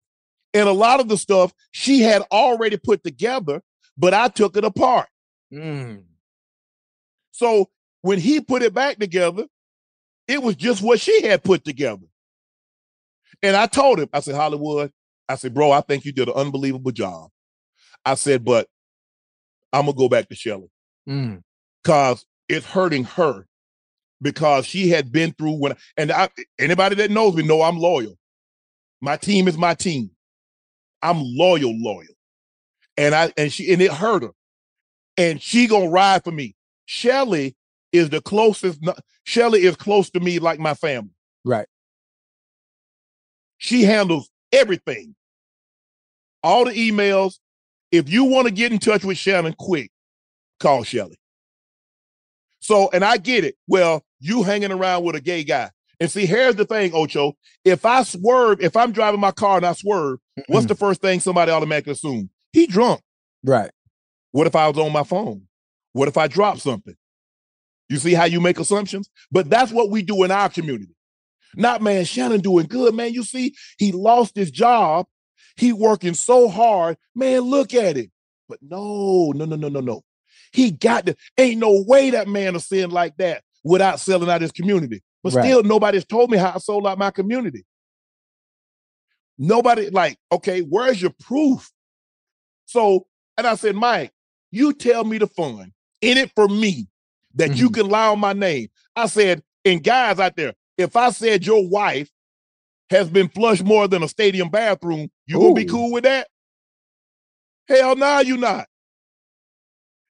And a lot of the stuff she had already put together, but I took it apart. Mm. So when he put it back together, it was just what she had put together. And I told him, I said, Hollywood, I said, bro, I think you did an unbelievable job. I said, but I'm gonna go back to Shelly Mm. because it's hurting her because she had been through when and I, anybody that knows me know I'm loyal. My team is my team. I'm loyal, loyal. And I and she and it hurt her. And she gonna ride for me. Shelly is the closest. Shelly is close to me like my family. Right. She handles everything. All the emails. If you want to get in touch with Shannon quick, call Shelly. So, and I get it. Well, you hanging around with a gay guy. And see, here's the thing, Ocho. If I swerve, if I'm driving my car and I swerve, what's the first thing somebody automatically assume? He drunk. Right. What if I was on my phone? What if I dropped something? You see how you make assumptions? But that's what we do in our community. Not man, Shannon doing good, man. You see, he lost his job. He working so hard. Man, look at it. But no, no, no, no, no, no. He got to, ain't no way that man is sin like that without selling out his community. But Right. still, nobody's told me how I sold out my community. Nobody, like, okay, where's your proof? So, and I said, Mike, you tell me the fun in it for me that you mm-hmm. can lie on my name. I said, and guys out there, if I said your wife has been flushed more than a stadium bathroom, you gonna be cool with that? Hell no, you not.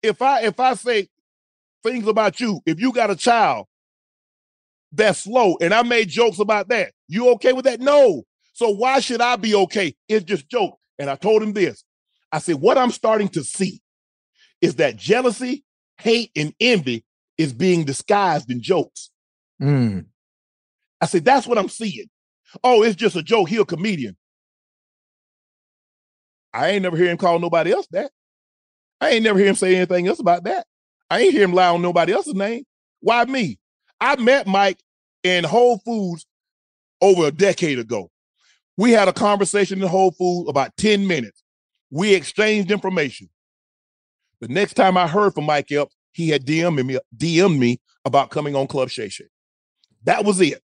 If I if I say things about you, if you got a child that's slow, and I made jokes about that, you okay with that? No. So why should I be okay? It's just joke. And I told him this. I said, what I'm starting to see is that jealousy, hate, and envy is being disguised in jokes. Mm. I said, that's what I'm seeing. Oh, it's just a joke. He a comedian. I ain't never hear him call nobody else that. I ain't never hear him say anything else about that. I ain't hear him lie on nobody else's name. Why me? I met Mike in Whole Foods over a decade ago. We had a conversation in Whole Foods about 10 minutes. We exchanged information. The next time I heard from Mike Epps, he had DM'd me, DM'd me about coming on Club Shay Shay. That was it.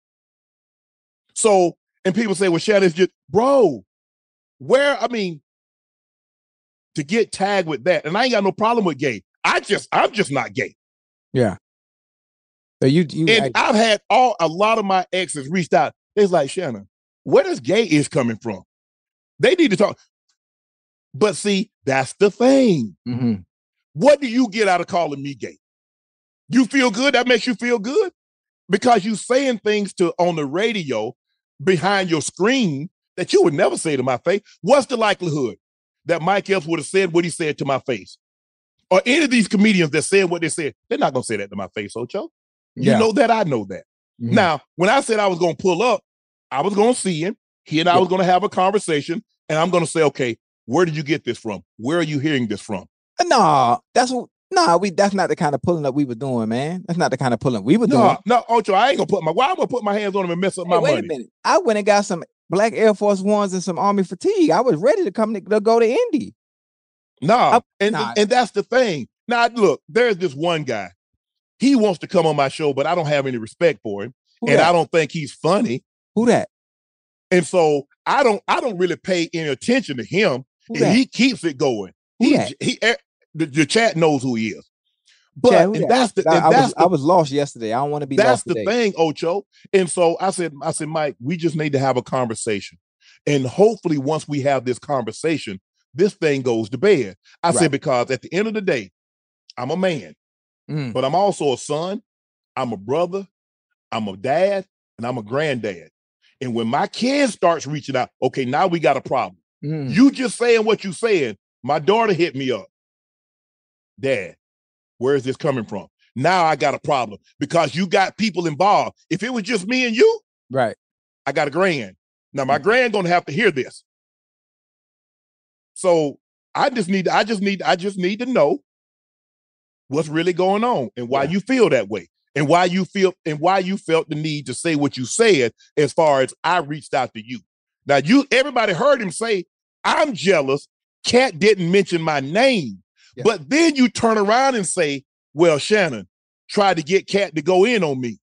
So, and people say, well, Shannon's just, bro, where, I mean, to get tagged with that, and I ain't got no problem with gay. I just, I'm just not gay. Yeah. So you you And I've had all a lot of my exes reached out. It's like, Shannon, where does gay is coming from? They need to talk. But see, that's the thing. mm-hmm. What do you get out of calling me gay? You feel good? That makes you feel good? Because you saying things to on the radio behind your screen that you would never say to my face. What's the likelihood that Mike Epps would have said what he said to my face? Or any of these comedians that said what they said, they're not gonna say that to my face, Ocho. You Yeah. know that I know that. Mhm. Now, when I said I was gonna pull up, I was gonna see him. He and I Yeah. was gonna have a conversation, and I'm gonna say, okay, where did you get this from? Where are you hearing this from? No, that's. Nah, we that's not the kind of pulling up we were doing, man. That's not the kind of pulling we were doing. No, no, Ocho, I ain't gonna put my why I'm gonna put my hands on him and mess up Hey, my wait money. a minute. I went and got some black Air Force Ones and some Army fatigue. I was ready to come to, to go to Indy. Nah, and, nah. and that's the thing. Now, look, there's this one guy. He wants to come on my show, but I don't have any respect for him, Who and that? I don't think he's funny. Who that? And so I don't, I don't really pay any attention to him. Who and that? he keeps it going. Who He, that? he, eh, the, the chat knows who he is. But and that's the, I, and I that's was the I was lost yesterday. I don't want to be that's the today. thing, Ocho. And so I said, I said, Mike, we just need to have a conversation. And hopefully, once we have this conversation, this thing goes to bed. I Right. said, because at the end of the day, I'm a man, Mm. but I'm also a son, I'm a brother, I'm a dad, and I'm a granddad. And when my kids starts reaching out, okay, now we got a problem. Mm. You just saying what you saying. My daughter hit me up. Dad, where is this coming from? Now I got a problem because you got people involved. If it was just me and you, Right. I got a grand. Now my mm. grand gonna have to hear this. So I just need, I just need, I just need to know what's really going on and why you feel that way. And why you feel and why you felt the need to say what you said as far as I reached out to you. Now you everybody heard him say, I'm jealous. Katt didn't mention my name. But then you turn around and say, Well, Shannon tried to get Katt to go in on me,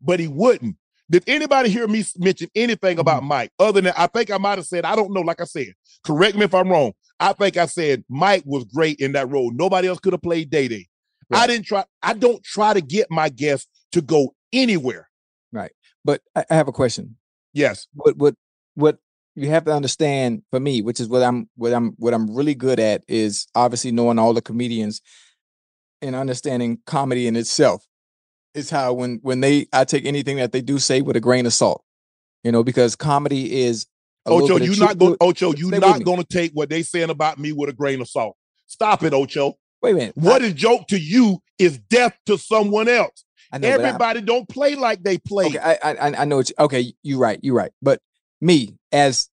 but he wouldn't. Did anybody hear me mention anything about mm-hmm. Mike other than I think I might have said, I don't know, like I said, correct me if I'm wrong. I think I said Mike was great in that role. Nobody else could have played Day Day. I didn't try. I don't try to get my guests to go anywhere. Right. But I have a question. Yes. What what what you have to understand for me, which is what I'm what I'm what I'm really good at is obviously knowing all the comedians and understanding comedy in itself. Is how when when they I take anything that they do say with a grain of salt. You know, because comedy is a Ocho, you not going. to. Ocho, you Stay not going to take what they saying about me with a grain of salt. Stop it, Ocho. Wait a minute. what is joke to you is death to someone else. I know, I- Everybody don't play like they play. Okay, I I I- I know. it's okay, you're right. You're right. But me as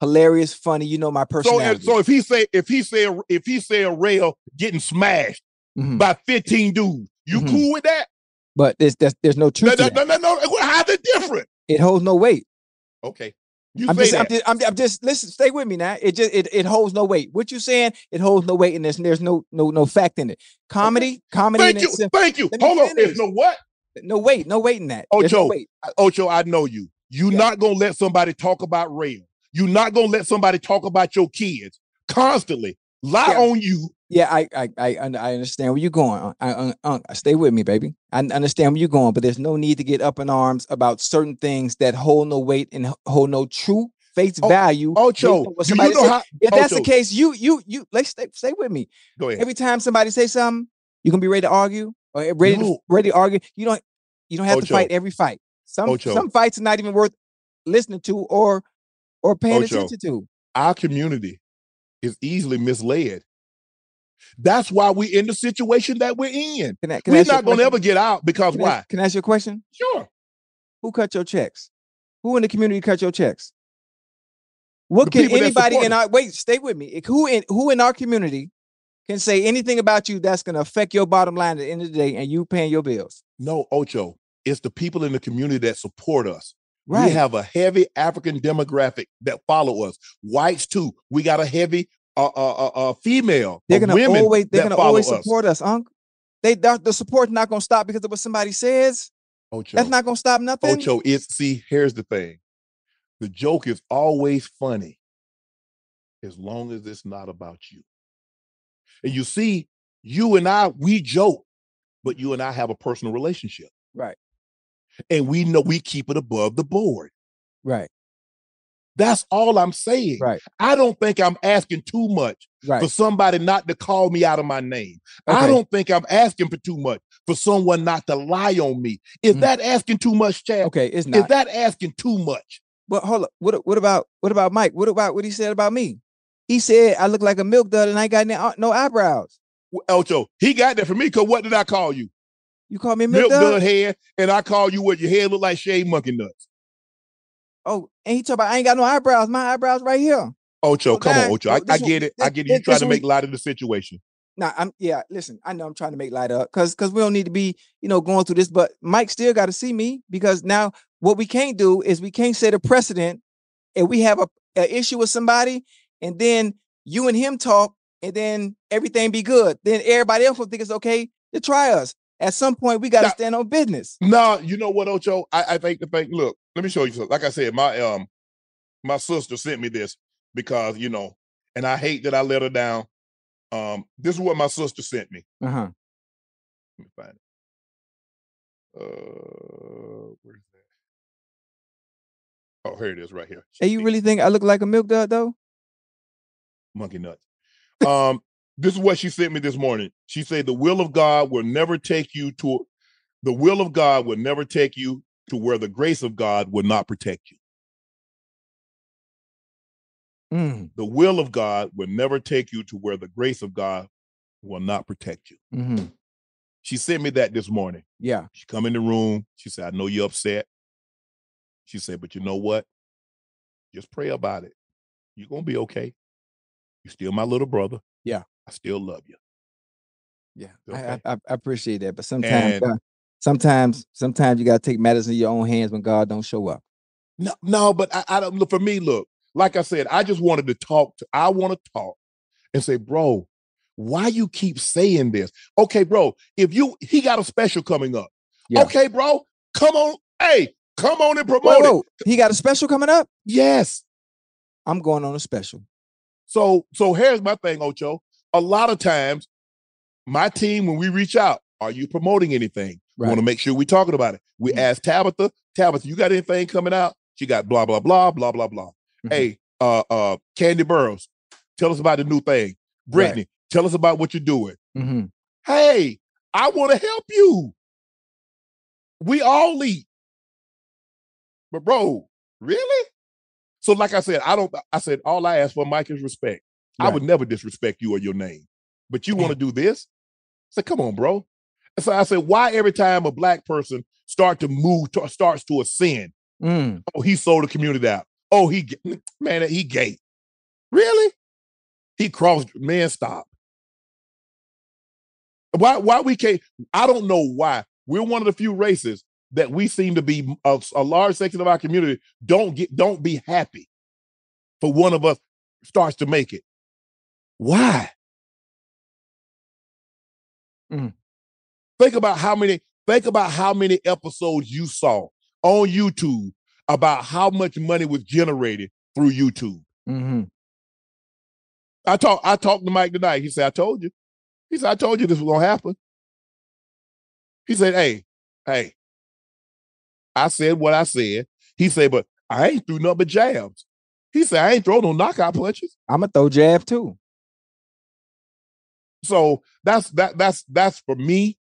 hilarious, funny, you know my so, personality. if, so if he say if he say if he say a rail getting smashed Mhm. by 15 dudes, you Mhm. cool with that? but there's there's, there's no No, truth to no, no, no, no. How's it different? It holds no weight. Okay. You I'm say just, I'm just, I'm, I'm just, listen, stay with me now. It just, it, it holds no weight. What you saying? It holds no weight, in this and there's, there's no, no, no fact in it. Comedy, comedy. Thank you. itself- Thank you. Hold on. There's no what? No weight, no weight in that. There's no Ocho. Ocho, I know you. You not gonna let somebody talk about rail. You're not gonna let somebody talk about your kids constantly. Lie Yeah. on you. Yeah, I, I, I, I understand where you're going. I, I, uh, stay with me, baby. I understand where you're going, but there's no need to get up in arms about certain things that hold no weight and hold no true face value. based Ocho, on you know how- If that's the case, you, you, you, let's stay, stay with me. Go ahead. Every time somebody say something, you're gonna be ready to argue or eh, ready to ready to argue. You don't, you don't have to fight every fight. Some Ocho. some fights are not even worth listening to or or paying Ocho. attention to. Our community is easily misled. That's why we're in the situation that we're in. Can I, can I We're ask you a not gonna ever get out because Can I, why? can I ask you a question? Sure. Who cut your checks? Who in the community cut your checks? What The can anybody in our wait? Stay with me. Who in who in our community can say anything about you that's gonna affect your bottom line at the end of the day and you paying your bills? No, Ocho. It's the people in the community that support us. Right. We have a heavy African demographic that follow us. Whites too. We got a heavy uh, uh, uh, uh, female. They're gonna always they're gonna always support us, Unc. They the the support's not gonna stop because of what somebody says. Ocho. That's not gonna stop nothing. Ocho, it's see, here's the thing. The joke is always funny as long as it's not about you. And you see, you and I, we joke, but you and I have a personal relationship. Right. And we know we keep it above the board. Right. That's all I'm saying. Right. I don't think I'm asking too much Right. for somebody not to call me out of my name. I don't think I'm asking for too much for someone not to lie on me. Is Mm. that asking too much, Chad? Okay, it's not. Is that asking too much? But hold up. What what about what about Mike? What about what he said about me? He said I look like a milk dud and I ain't got no, no eyebrows. Ocho, he got that for me because what did I call you? You call me milk, Milk dud? dud head, and I call you what your head look like shaved monkey nuts. Oh, and he talk about I ain't got no eyebrows. My eyebrows right here. Ocho, Oh, come on, Ocho. I, I get it. I get it. You trying to make light of the situation. Nah, I'm yeah. Listen, I know I'm trying to make light up because because we don't need to be you know going through this. But Mike still got to see me because now what we can't do is we can't set a precedent and we have a, a issue with somebody and then you and him talk and then everything be good. Then everybody else will think it's okay to try us. At some point, we got to stand on business. No, you know what, Ocho? I, I think the thing. Look, let me show you something. Like I said, my um, my sister sent me this because you know, and I hate that I let her down. Um, this is what my sister sent me. Uh huh. Let me find it. Uh, where's that? Oh, here it is, right here. Hey, you really think I look like a milk dud though? monkey nuts. Um, this is what she sent me this morning. She said, "The will of God will never take you to the will of God will never take you to where the grace of God will not protect you. Mm, The will of God will never take you to where the grace of God will not protect you." hmm She sent me that this morning. Yeah. She come in the room. She said, "I know you're upset." She said, "But you know what? Just pray about it. You're gonna be okay. You're still my little brother. Yeah. I still love you." Yeah. Okay. I, I, I appreciate that, but sometimes, And- God- sometimes, sometimes you got to take matters in your own hands when God don't show up. No, no, but I, I don't look for me. Look, like I said, I just wanted to talk. To, I want to talk and say, bro, why you keep saying this? Okay, bro, if you he got a special coming up. Yeah. Okay, bro, come on, hey, come on and promote Whoa, whoa, he got a special coming up. Yes. I'm going on a special. So so here's my thing, Ocho. A lot of times, my team when we reach out, are you promoting anything? We want to make sure we're talking about it. We ask Tabitha, Tabitha, you got anything coming out? She got blah blah blah blah blah blah. Hey, uh uh Kandi Burruss, tell us about the new thing. Brittany, tell us about what you're doing. Mm-hmm. Hey, I want to help you. We all eat. But bro, really? So, like I said, I don't. I said all I ask for, Mike, is respect. I would never disrespect you or your name, but you want to do this? I said, come on, bro. And so I said, why every time a black person start to move, to, starts to ascend? Mm. Oh, he sold the community out. Oh, he man, he gay. Really? He crossed. Man, stop. Why? Why we can't? I don't know why. We're one of the few races that we seem to be a, a large section of our community don't get don't be happy for one of us starts to make it. Why? Mm. Think about how many. Think about how many episodes you saw on YouTube about how much money was generated through YouTube. Mm-hmm. I talked. I talked to Mike tonight. He said, "I told you." He said, "I told you this was gonna happen." He said, "Hey, hey." I said what I said. He said, "But I ain't threw nothing but jabs." He said, "I ain't throw no knockout punches." I'm gonna throw jab too. So that's that. That's that's for me.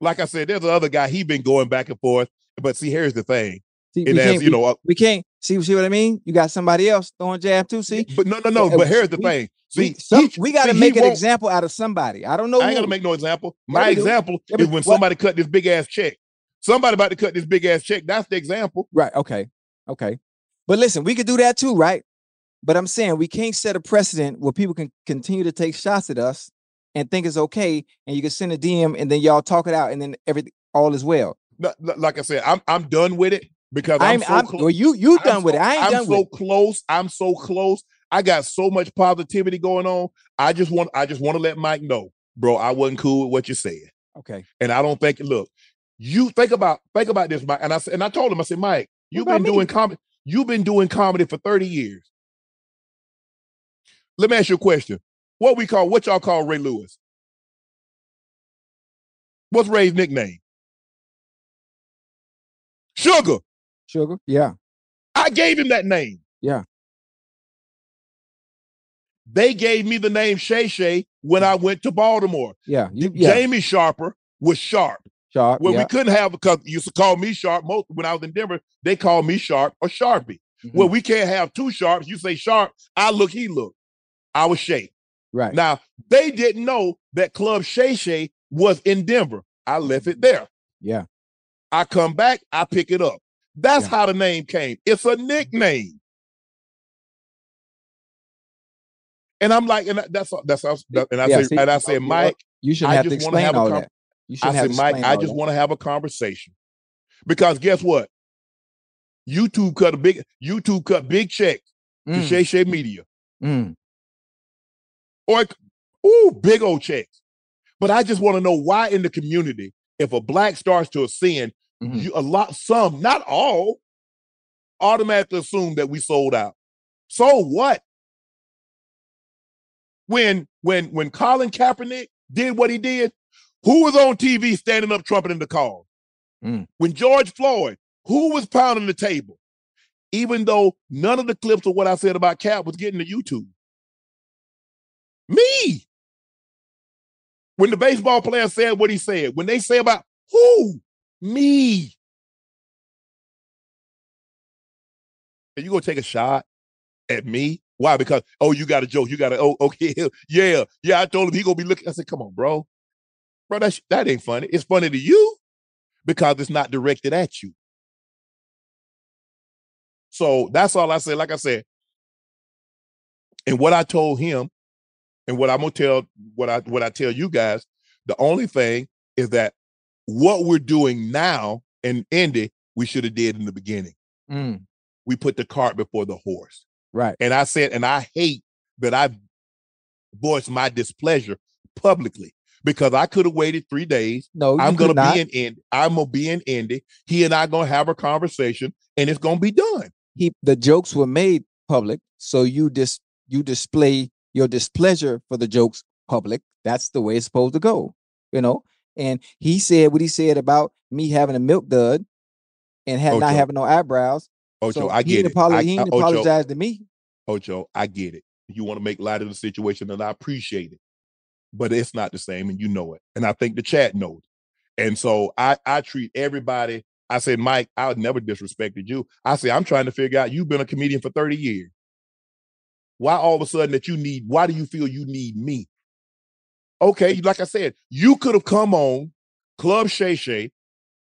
Like I said, there's another guy. He been going back and forth. But see, here's the thing. See, And we as can't, you know, we, uh, we can't see see what I mean. You got somebody else throwing jab too. See, But no, no, no. But here's the we- thing. we, See, some- he- we got to make an example out of somebody. I don't know. I ain't who. gonna make no example. My we example Yeah, is when what- somebody cut this big ass check. Somebody about to cut this big ass check. That's the example. Right. Okay. Okay. But listen, we could do that too, right? But I'm saying we can't set a precedent where people can continue to take shots at us and think it's okay, and you can send a DM and then y'all talk it out, and then everything all is well. Like I said, I'm I'm done with it because I'm, I'm, so I'm close. well, you you I'm done with so- it. I ain't I'm done so with it. close. I'm so close. I got so much positivity going on. I just want I just want to let Mike know, bro. I wasn't cool with what you said, Okay. and I don't think. Look, you think about think about this, Mike. And I said, and I told him, I said, Mike, you've been me? doing comedy. You've been doing comedy for 30 years. Let me ask you a question. What we call what y'all call Ray Lewis? What's Ray's nickname? Sugar. Sugar. Yeah. I gave him that name. Yeah. They gave me the name Shay Shay when I went to Baltimore. Yeah. You, yeah. Jamie Sharper was Sharp. Sharp. Well, yeah. we couldn't have because you used to call me Sharp. Most when I was in Denver, they called me Sharp or Sharpie. Mm-hmm. Well, we can't have two Sharps. You say Sharp, I look, he look. I was Shay. Right. Now they didn't know that Club Shay Shay was in Denver. I left it there. Yeah. I come back, I pick it up. That's Yeah. how the name came. It's a nickname. And I'm like, and that- that's that's and I Yeah, say, see, and I you said, Mike, You shouldn't I have to explain have a all com- that. You I shouldn't have said, Mike, I just want to have a conversation. Because guess what? YouTube cut a big YouTube cut big checks to Mm, Shay Shay Media. mm. Or ooh, big old checks. But I just want to know why in the community, if a black starts to ascend, Mhm. you a lot, some, not all, automatically assume that we sold out. So what? When when when Colin Kaepernick did what he did, who was on TV standing up trumpeting the call? Mm. When George Floyd, who was pounding the table? Even though none of the clips of what I said about Cap was getting to YouTube. Me. When the baseball player said what he said, when they say about who? Me. And you gonna take a shot at me? Why? Because oh, you got a joke. You got a oh, okay, yeah, yeah. I told him he gonna be looking. I said, come on, bro, bro. That sh- that ain't funny. It's funny to you because it's not directed at you. So that's all I said. Like I said, and what I told him, and what I'm gonna tell what I what I tell you guys, the only thing is that what we're doing now in Indy, we should have did in the beginning. Mm. We put the cart before the horse. Right. And I said, and I hate that I voiced my displeasure publicly because I could have waited three days. No, I'm gonna not. be in Indy. I'm gonna be in Indy. He and I gonna have a conversation, and it's gonna be done. He the jokes were made public, so you dis you display your displeasure for the jokes public. That's the way it's supposed to go, you know. And he said what he said about me having a milk dud and had not having no eyebrows. Ocho, So I get it. apolo- I- he didn't apologize to me. Ocho, I get it. You want to make light of the situation, and I appreciate it. But it's not the same, and you know it. And I think the chat knows. And so I I treat everybody. I said, Mike, I never disrespected you. I say, I'm trying to figure out you've been a comedian for 30 years. Why all of a sudden that you need, why do you feel you need me? Okay, like I said, you could have come on Club Shay Shay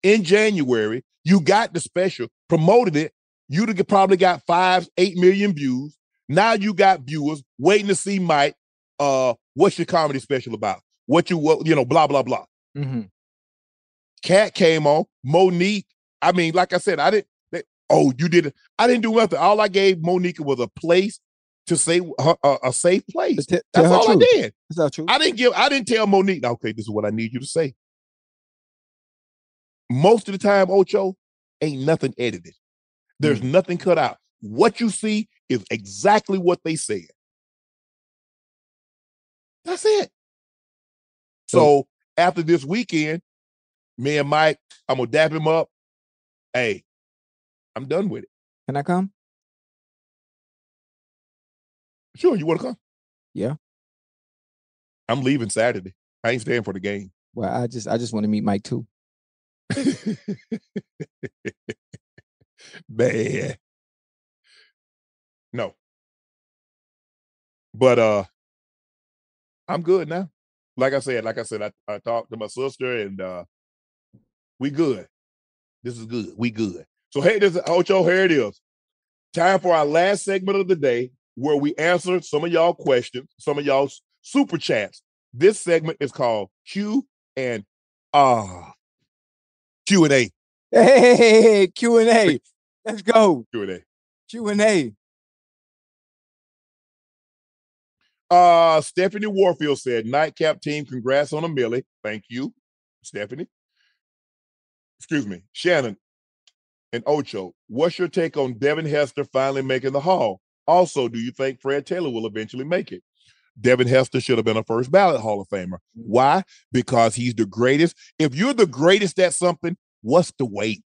in January. You got the special, promoted it. You'd have probably got five, eight million views. Now you got viewers waiting to see Mike. Uh, what's your comedy special about? What you what you know, blah blah blah. Mm-hmm. Katt came on. Mo'Nique. I mean, like I said, I didn't. They, oh, you did it. I didn't do nothing. All I gave Mo'Nique was a place to say a, a safe place. tell That's all I did. That's not true. I didn't give. I didn't tell Mo'Nique. "Now, Okay, this is what I need you to say. Most of the time, Ocho ain't nothing edited. There's Mm. nothing cut out. What you see is exactly what they said. That's it. So after this weekend, me and Mike, I'm gonna dap him up. Hey, I'm done with it. Can I come? Sure, you want to come? Yeah. I'm leaving Saturday. I ain't staying for the game. Well, I just I just want to meet Mike too. Man. No. But uh I'm good now. Like I said, like I said, I, I talked to my sister and uh we good. This is good. We good. So hey, this is Ocho, here it is. Time for our last segment of the day where we answer some of y'all questions, some of y'all super chats. This segment is called Q and uh Q and A. Hey, Q and A. Let's go. Q and A. Q and A. Uh, Stephanie Warfield said, Nightcap team, congrats on a millie. Thank you, Stephanie. Excuse me, Shannon and Ocho. What's your take on Devin Hester finally making the hall? Also, do you think Fred Taylor will eventually make it? Devin Hester should have been a first ballot Hall of Famer. Mm. Why? Because he's the greatest. If you're the greatest at something, what's the wait?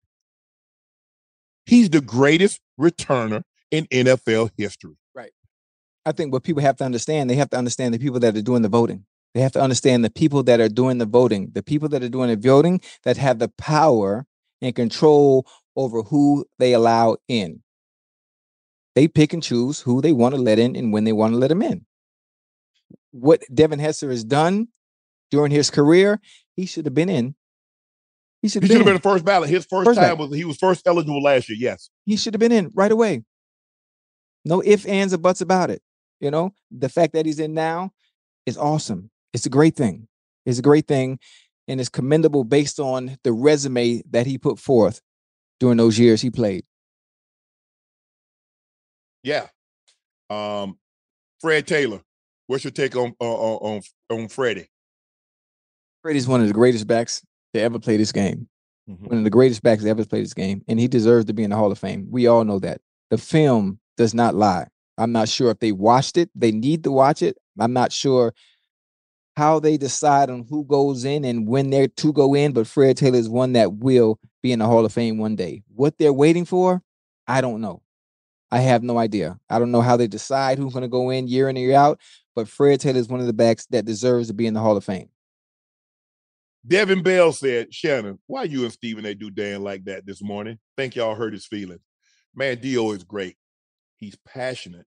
He's the greatest returner in NFL history. Right. I think what people have to understand, they have to understand the people that are doing the voting. They have to understand the people that are doing the voting, the people that are doing the voting that have the power and control over who they allow in. They pick and choose who they want to let in and when they want to let them in. What Devin Hester has done during his career, he should have been in. He should have been, been the first ballot. His first, First time ballot. was he was first eligible last year. Yes. he should have been in right away. No ifs, ands, or buts about it. You know, the fact that he's in now is awesome. It's a great thing. It's a great thing. And it's commendable based on the resume that he put forth during those years he played. Yeah. Um, Fred Taylor. What's your take on on on, on Freddie? Freddie's one of the greatest backs to ever play this game. Mhm. One of the greatest backs to ever play this game. And he deserves to be in the Hall of Fame. We all know that. The film does not lie. I'm not sure if they watched it. They need to watch it. I'm not sure how they decide on who goes in and when they're to go in, but Fred Taylor is one that will be in the Hall of Fame one day. What they're waiting for, I don't know. I have no idea. I don't know how they decide who's going to go in year in and year out, but Fred Taylor is one of the backs that deserves to be in the Hall of Fame. Devin Bell said, Shannon, why you and Stephen A. do Dan like that this morning? Think y'all hurt his feelings. Man, Dio is great. He's passionate.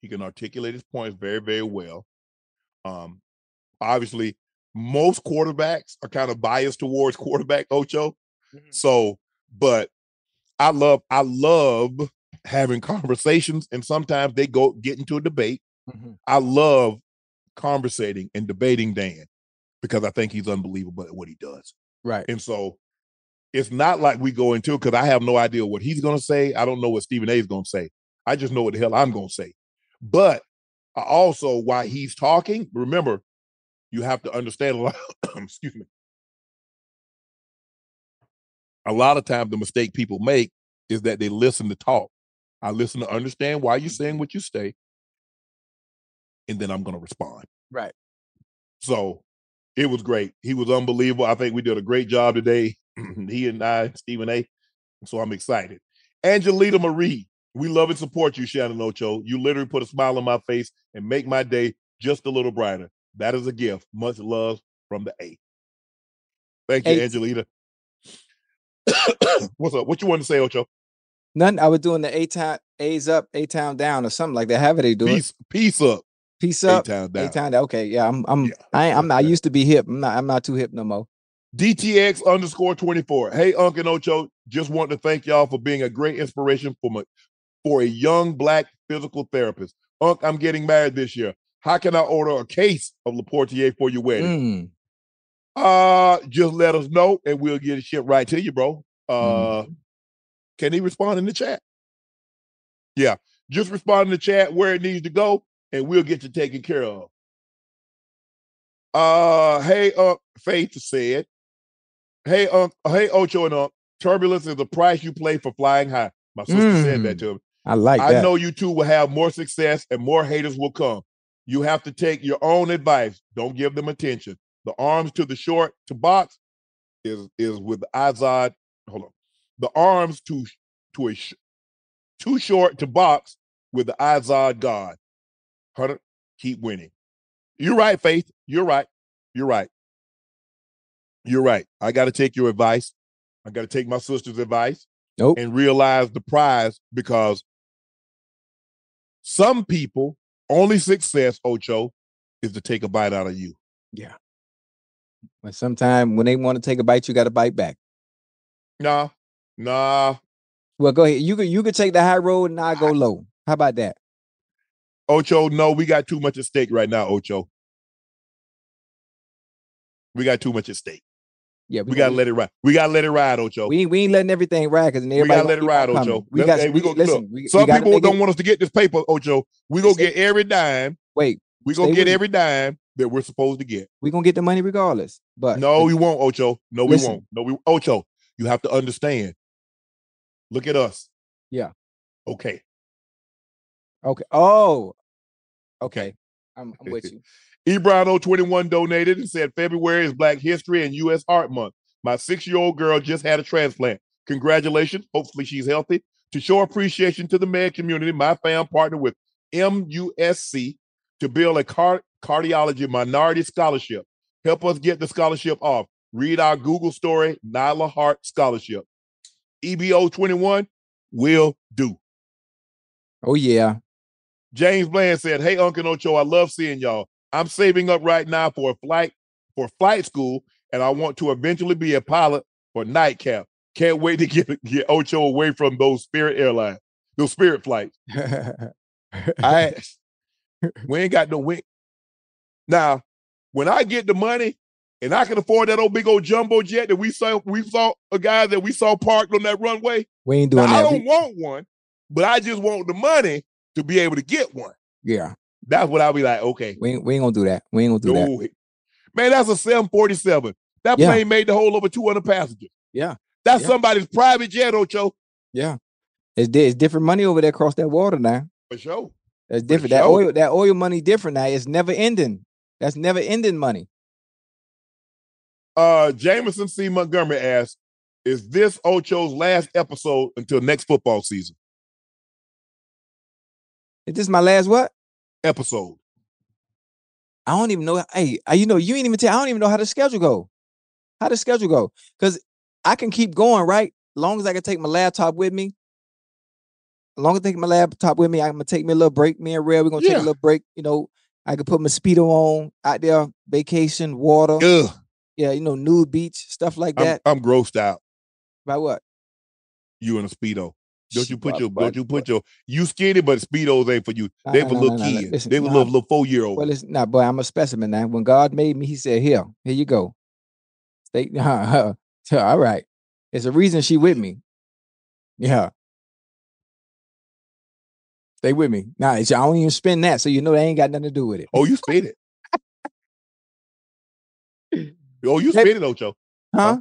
He can articulate his points very, very well. Um, obviously, most quarterbacks are kind of biased towards quarterback Ocho. So, but I love, I love having conversations, and sometimes they go get into a debate. Mm-hmm. I love conversating and debating Dan because I think he's unbelievable at what he does. Right. And so it's not like we go into it because I have no idea what he's going to say. I don't know what Stephen A is going to say. I just know what the hell I'm going to say. But I also, while he's talking, remember, you have to understand a lot. excuse me. A lot of times, the mistake people make is that they listen to talk. I listen to understand why you're saying mm-hmm. what you say. and then I'm gonna respond. Right. So it was great. He was unbelievable. I think we did a great job today. he and I, Stephen A. So I'm excited. Angelita Marie, we love and support you, Shannon Ocho. You literally put a smile on my face and make my day just a little brighter. That is a gift. Much love from the A. Thank you. Angelita. What's up? What you want to say, Ocho? None. I was doing the A town A's up, A town down, or something like that. However they do Peace, it. peace up. Peace up. A-town down. A town down. Okay, yeah. I'm. I'm. I. ain't- I'm not. I used to be hip. I'm not. I'm not too hip no more. DTX underscore 24. Hey, Uncle and Ocho, just want to thank y'all for being a great inspiration for my, for a young black physical therapist. Unc, I'm getting married this year. How can I order a case of Le Portier for your wedding? Mm. Uh, just let us know and we'll get it shipped right to you, bro. Uh, Mm-hmm. Can he respond in the chat? Yeah, just respond in the chat where it needs to go, and we'll get you taken care of. Uh, hey, uh, Faith said, "Hey, um, hey, Ocho and Unc, turbulence is the price you pay for flying high." My sister said that Mm. to him. I like I that. know you two will have more success and more haters will come. You have to take your own advice. Don't give them attention. The arms to the short to box is is with Azad. Hold on. The arms to to a sh- too short to box with the Azad God. Hunter, keep winning. You're right, Faith. You're right. You're right. You're right. I got to take your advice. I got to take my sister's advice Nope. and realize the prize because some people only success, Ocho, is to take a bite out of you. Yeah. But sometimes when they want to take a bite, you got to bite back. Nah, nah. Well, go ahead. You could. You could take the high road, and I go low. How about that? Ocho, no, we got too much at stake right now, Ocho. We got too much at stake. Yeah, We gotta let it ride. We gotta let it ride, Ocho. We ain't, we ain't letting everything ride because We gotta let it ride, Ocho. We got. hey, we, we gonna listen. look, we, Some we people don't it- want us to get this paper, Ocho. We gonna get every dime. Wait, We gonna get every dime that we're supposed to get. we gonna get the money regardless. But No, we won't, Ocho. No, we Listen. won't. No, we Ocho. You have to understand. Look at us. Yeah. Okay. Okay. Oh. Okay. I'm, I'm with you. Ebron 021 donated and said February is Black History and U.S. Heart Month. My six-year-old girl just had a transplant. Congratulations. Hopefully she's healthy. To show appreciation to the med community, my fam partnered with MUSC to build a car- cardiology minority scholarship. Help us get the scholarship off. Read our Google story, Nyla Hart Scholarship. EBO 21 will do. Oh yeah. James Bland said, Hey, Uncle Ocho, I love seeing y'all. I'm saving up right now for a flight for flight school, and I want to eventually be a pilot for nightcap. Can't wait to get, get Ocho away from those Spirit Airlines, those Spirit flights. I we ain't got no wing. Now, when I get the money and I can afford that old big old jumbo jet that we saw, we saw a guy that we saw parked on that runway. we ain't Now, doing I don't want one, but I just want the money to be able to get one. yeah. That's what I'll be like, okay. We ain't, we ain't gonna do that. We ain't gonna do that. Man, that's a 747. That Yeah. plane made the whole over 200 passengers. Yeah. That's Yeah. somebody's private jet, Ocho, Yeah. It's, it's different money over there across that water now. for sure. That's different. That sure. oil, that oil money different now. It's never ending. That's never ending money. Uh, Jameson C. Montgomery asked, is this Ocho's last episode until next football season? Is this my last what? Episode. I don't even know. Hey, you know, you ain't even tell. I don't even know how the schedule go. How the schedule go? Because I can keep going, right? Long as I can take my laptop with me. As long as I take my laptop with me, I'm gonna take me a little break. Me and Red, we're gonna take a little break. You know, I could put mosquito on out there, vacation, water. Ugh, Yeah, you know, nude beach, stuff like I'm, that. I'm grossed out. By what? You in a speedo. Don't you put your but- don't you put your you skinny, but speedos ain't for you. Nah, they for nah, little nah, kids. listen, they for little little four year old. Well, it's not, boy. I'm a specimen now. When God made me, He said, "Here, here you go." Stay, uh-huh. all right. It's a reason she with me. Yeah. Stay with me. Nah, it's, I don't even spend that, so you know they ain't got nothing to do with it. Oh, you spend it. oh, you spit it, Ocho. Huh?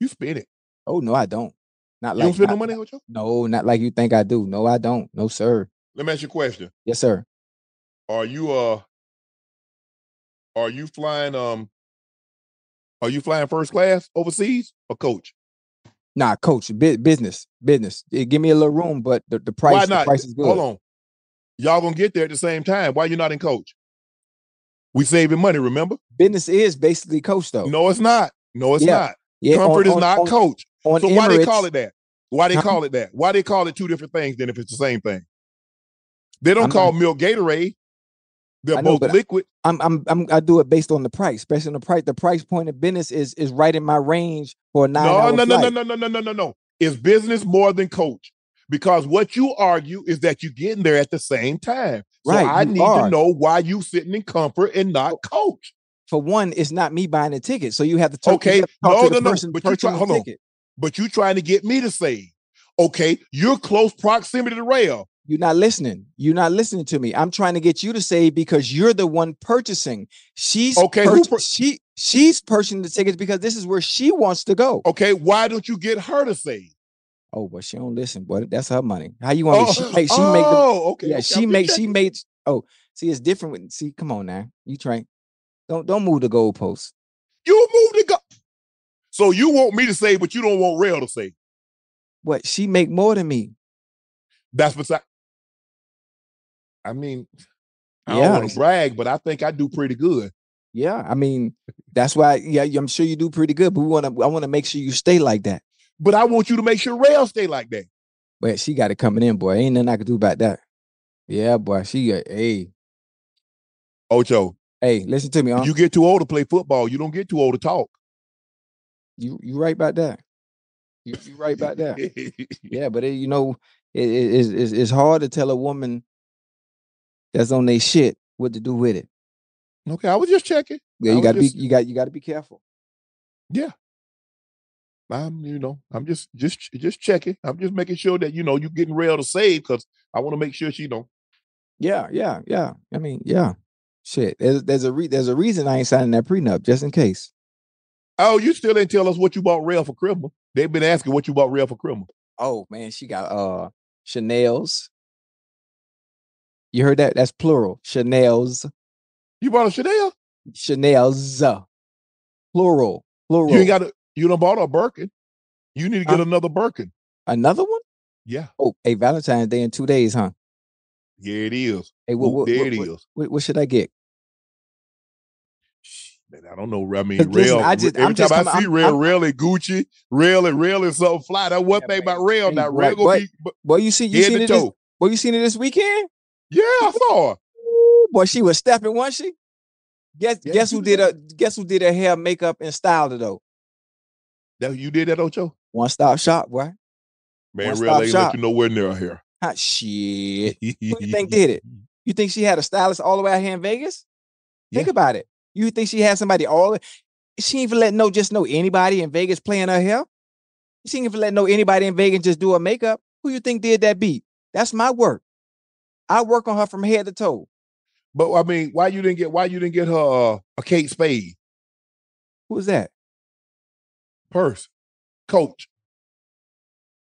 You spit it. Oh no, I don't. Not You like don't spend no not- money, Ocho? No, not like you think I do. No, I don't. No, sir. Let me ask you a question. Yes, sir. Are you uh are you flying um are you flying first class overseas or coach? Nah, coach, bu- business, business. Eh, give me a little room, but the, the price, Why not? price is good. Hold on. Y'all gonna get there at the same time. Why you not in coach? We saving money, remember? Business is basically coach though. No, it's not. No, it's Yeah. not. Yeah, Comfort on- is on- not on- coach. so why they call it that? Why they call it that? Why they call it two different things then if it's the same thing? They don't I'm- call milk Gatorade. They're know, both liquid. I'm I'm I'm I do it based on the price, based on the price. The price point of business is is right in my range for a nine No, no, no, no, flight. no, no, no, no, no, no. Is business more than coach? Because what you argue is that you're getting there at the same time. So Right, I need are. to know why you sitting in comfort and not coach. For one, it's not me buying the ticket, so you have to talk. Okay, to talk no, to no, the no. person, But you try. the Hold on. ticket. But you trying to get me to say, Okay, you're close proximity to rail. You're not listening. You're not listening to me. I'm trying to get you to say because you're the one purchasing. She's Okay, pur- she she's purchasing the tickets because this is where she wants to go. Okay, why don't you get her to save? Oh, but she don't listen, boy. That's her money. How you want me? Oh, She make she make the oh, okay, yeah. okay, she I'm make she made. Oh, see, it's different. With, see, come on now. You trying? Don't don't move the goalposts. You move the go. So you want me to say, but you don't want rail to say. What she make more than me? That's beside. I mean, I Yeah. don't want to brag, but I think I do pretty good. Yeah, I mean, that's why. Yeah, I'm sure you do pretty good. But we want to. I want to make sure you stay like that. But I want you to make sure rail stay like that. But she got it coming in, boy. Ain't nothing I can do about that. Yeah, boy. She got. Hey, Ocho, hey, listen to me. Huh? you get too old to play football. You don't get too old to talk. You you right about that. You you right about that. yeah, but it, you know, it, it- it's, it's hard to tell a woman that's on their shit what to do with it. Okay, I was just checking. Yeah, you got to just- be you got you got to be careful. Yeah. I'm, you know, I'm just just just checking. I'm just making sure that you know you're getting rail to save because I want to make sure she don't. Yeah, yeah, yeah. I mean, yeah. Shit, there's there's a re- there's a reason I ain't signing that prenup just in case. Oh, you still didn't tell us what you bought real for Christmas. They've been asking what you bought real for Christmas. Oh man, she got uh Chanel's. You heard that? That's plural. Chanel's. You bought a Chanel? Chanel's. uh, Plural. Plural. You ain't got a, you done bought a Birkin. You need to get Huh? another Birkin. Another one? Yeah. Oh, hey, Valentine's Day in two days, huh? Yeah, it is. Hey, what, what, there what, it what, what should I get? Man, I don't know. I mean, rail. I just- every I'm just time coming- I see I'm- rail, I'm- rail and Gucci, and rail and something fly. That one Yeah, thing about real, rail. Hey, Now boy, rail boy, be. but- Boy, you see, you seen it this, boy, you seen it this weekend? Yeah, I saw her. Ooh, boy, she was stepping, wasn't she? Guess Yeah, guess who did her guess who did her hair, makeup, and styled her though? That you did that, Ocho? One stop shop, boy. Man, stop ain't shop. let you nowhere near here. Hot shit. Who you think did it? You think she had a stylist all the way out here in Vegas? Think Yeah. about it. You think she had somebody all she ain't even let no just know anybody in Vegas playing her hair? She ain't even let know anybody in Vegas just do her makeup. Who you think did that beat? That's my work. I work on her from head to toe. But I mean, why you didn't get why you didn't get her uh, a Kate Spade Who was that? Purse, coach?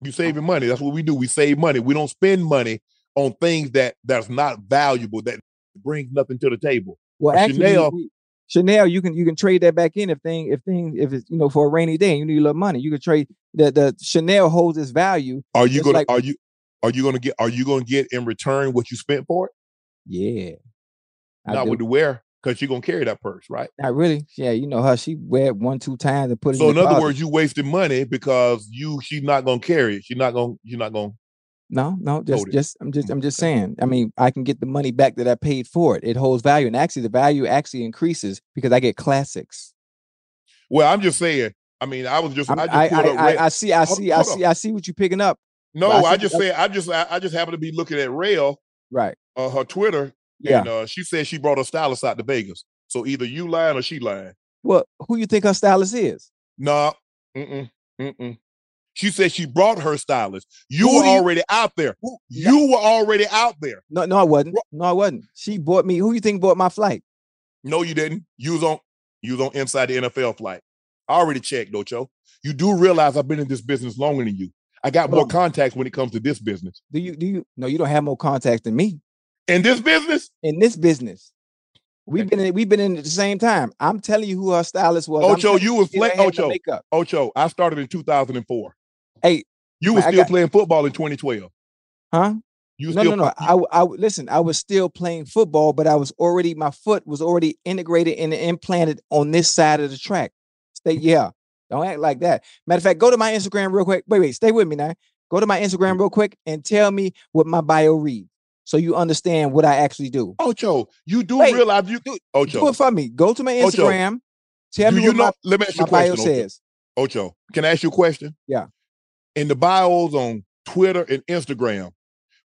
You saving money. That's what we do. We save money. We don't spend money on things that that's not valuable that brings nothing to the table. Well, A actually, Chanel- we- Chanel, you can you can trade that back in if thing if thing if it's you know for a rainy day and you need a little money, you can trade that the Chanel holds its value. Are you gonna like- are you are you gonna get are you gonna get in return what you spent for it? Yeah, I Not do. with the wear, because you're gonna carry that purse, right? Not really. Yeah, you know her. She wear it one two times and put it. So in, in other closet. words, you wasted money because you she's not gonna carry it. She's not gonna you're not gonna no, no, just just I'm just I'm just saying. I mean, I can get the money back that I paid for it. It holds value, and actually, the value actually increases because I get classics. well, I'm just saying. I mean, I was just I'm- I just I I, I, I see I Hold- see I see. I see what you're picking up. No, I just said I just I, I just happened to be looking at Rail, Right. uh, her Twitter, Yeah. and uh, she said she brought her stylist out to Vegas. So either you lying or she lying. Well, who you think her stylist is? No, mm-mm, mm-mm. She said she brought her stylist. You Who were you- already out there. You were already out there. No, no, I wasn't. No, I wasn't. She bought me. Who you think bought my flight? No, you didn't. You was on you was on inside the NFL flight. I already checked, Docho. You do realize I've been in this business longer than you. I got more on. contacts when it comes to this business. Do you do you no, you don't have more contacts than me In this business, in this business. We've been in, we've been in at the same time. I'm telling you who her stylist was. Ocho, you was playing Ocho. Ocho, I started in 2004. Hey, You were still got- playing football in 2012. Huh? You no, still no, no. I, I listen. I was still playing football, but I was already my foot was already integrated and implanted on this side of the track. Stay, yeah. Don't act like that. Matter of fact, go to my Instagram real quick. Wait, wait, stay with me now. Go to my Instagram mm. real quick and tell me what my bio reads, so you understand what I actually do. Ocho, you do Wait, realize you do, Ocho. do it for me. Go to my Ocho, Instagram. Tell me you what know? my, let me ask you a bio question. Ocho. says. Ocho, can I ask you a question? Yeah. In the bios on Twitter and Instagram,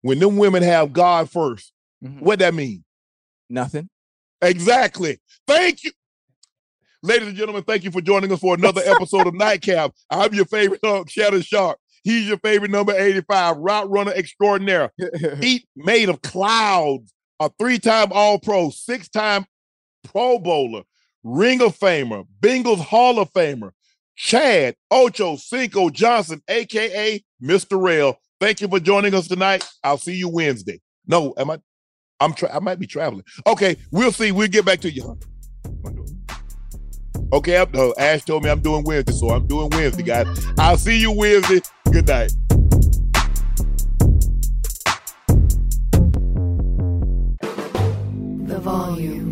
when them women have God 1st Mm-hmm. what that mean? Nothing. Exactly. Thank you. Ladies and gentlemen, thank you for joining us for another episode of Nightcap. I'm your favorite uh, Shannon Sharpe. He's your favorite number 85, route runner extraordinaire. Feet made of clouds, a three-time All-Pro, six-time Pro Bowler, Ring of Famer, Bengals Hall of Famer, Chad Ochocinco Johnson, aka Mr. Rail. Thank you for joining us tonight. I'll see you Wednesday. No, am I? I'm tra- I might be traveling. Okay, we'll see. We'll get back to you. Okay, I'm, Ash told me I'm doing Wednesday, so I'm doing Wednesday, guys. I'll see you Wednesday. Good night. The volume.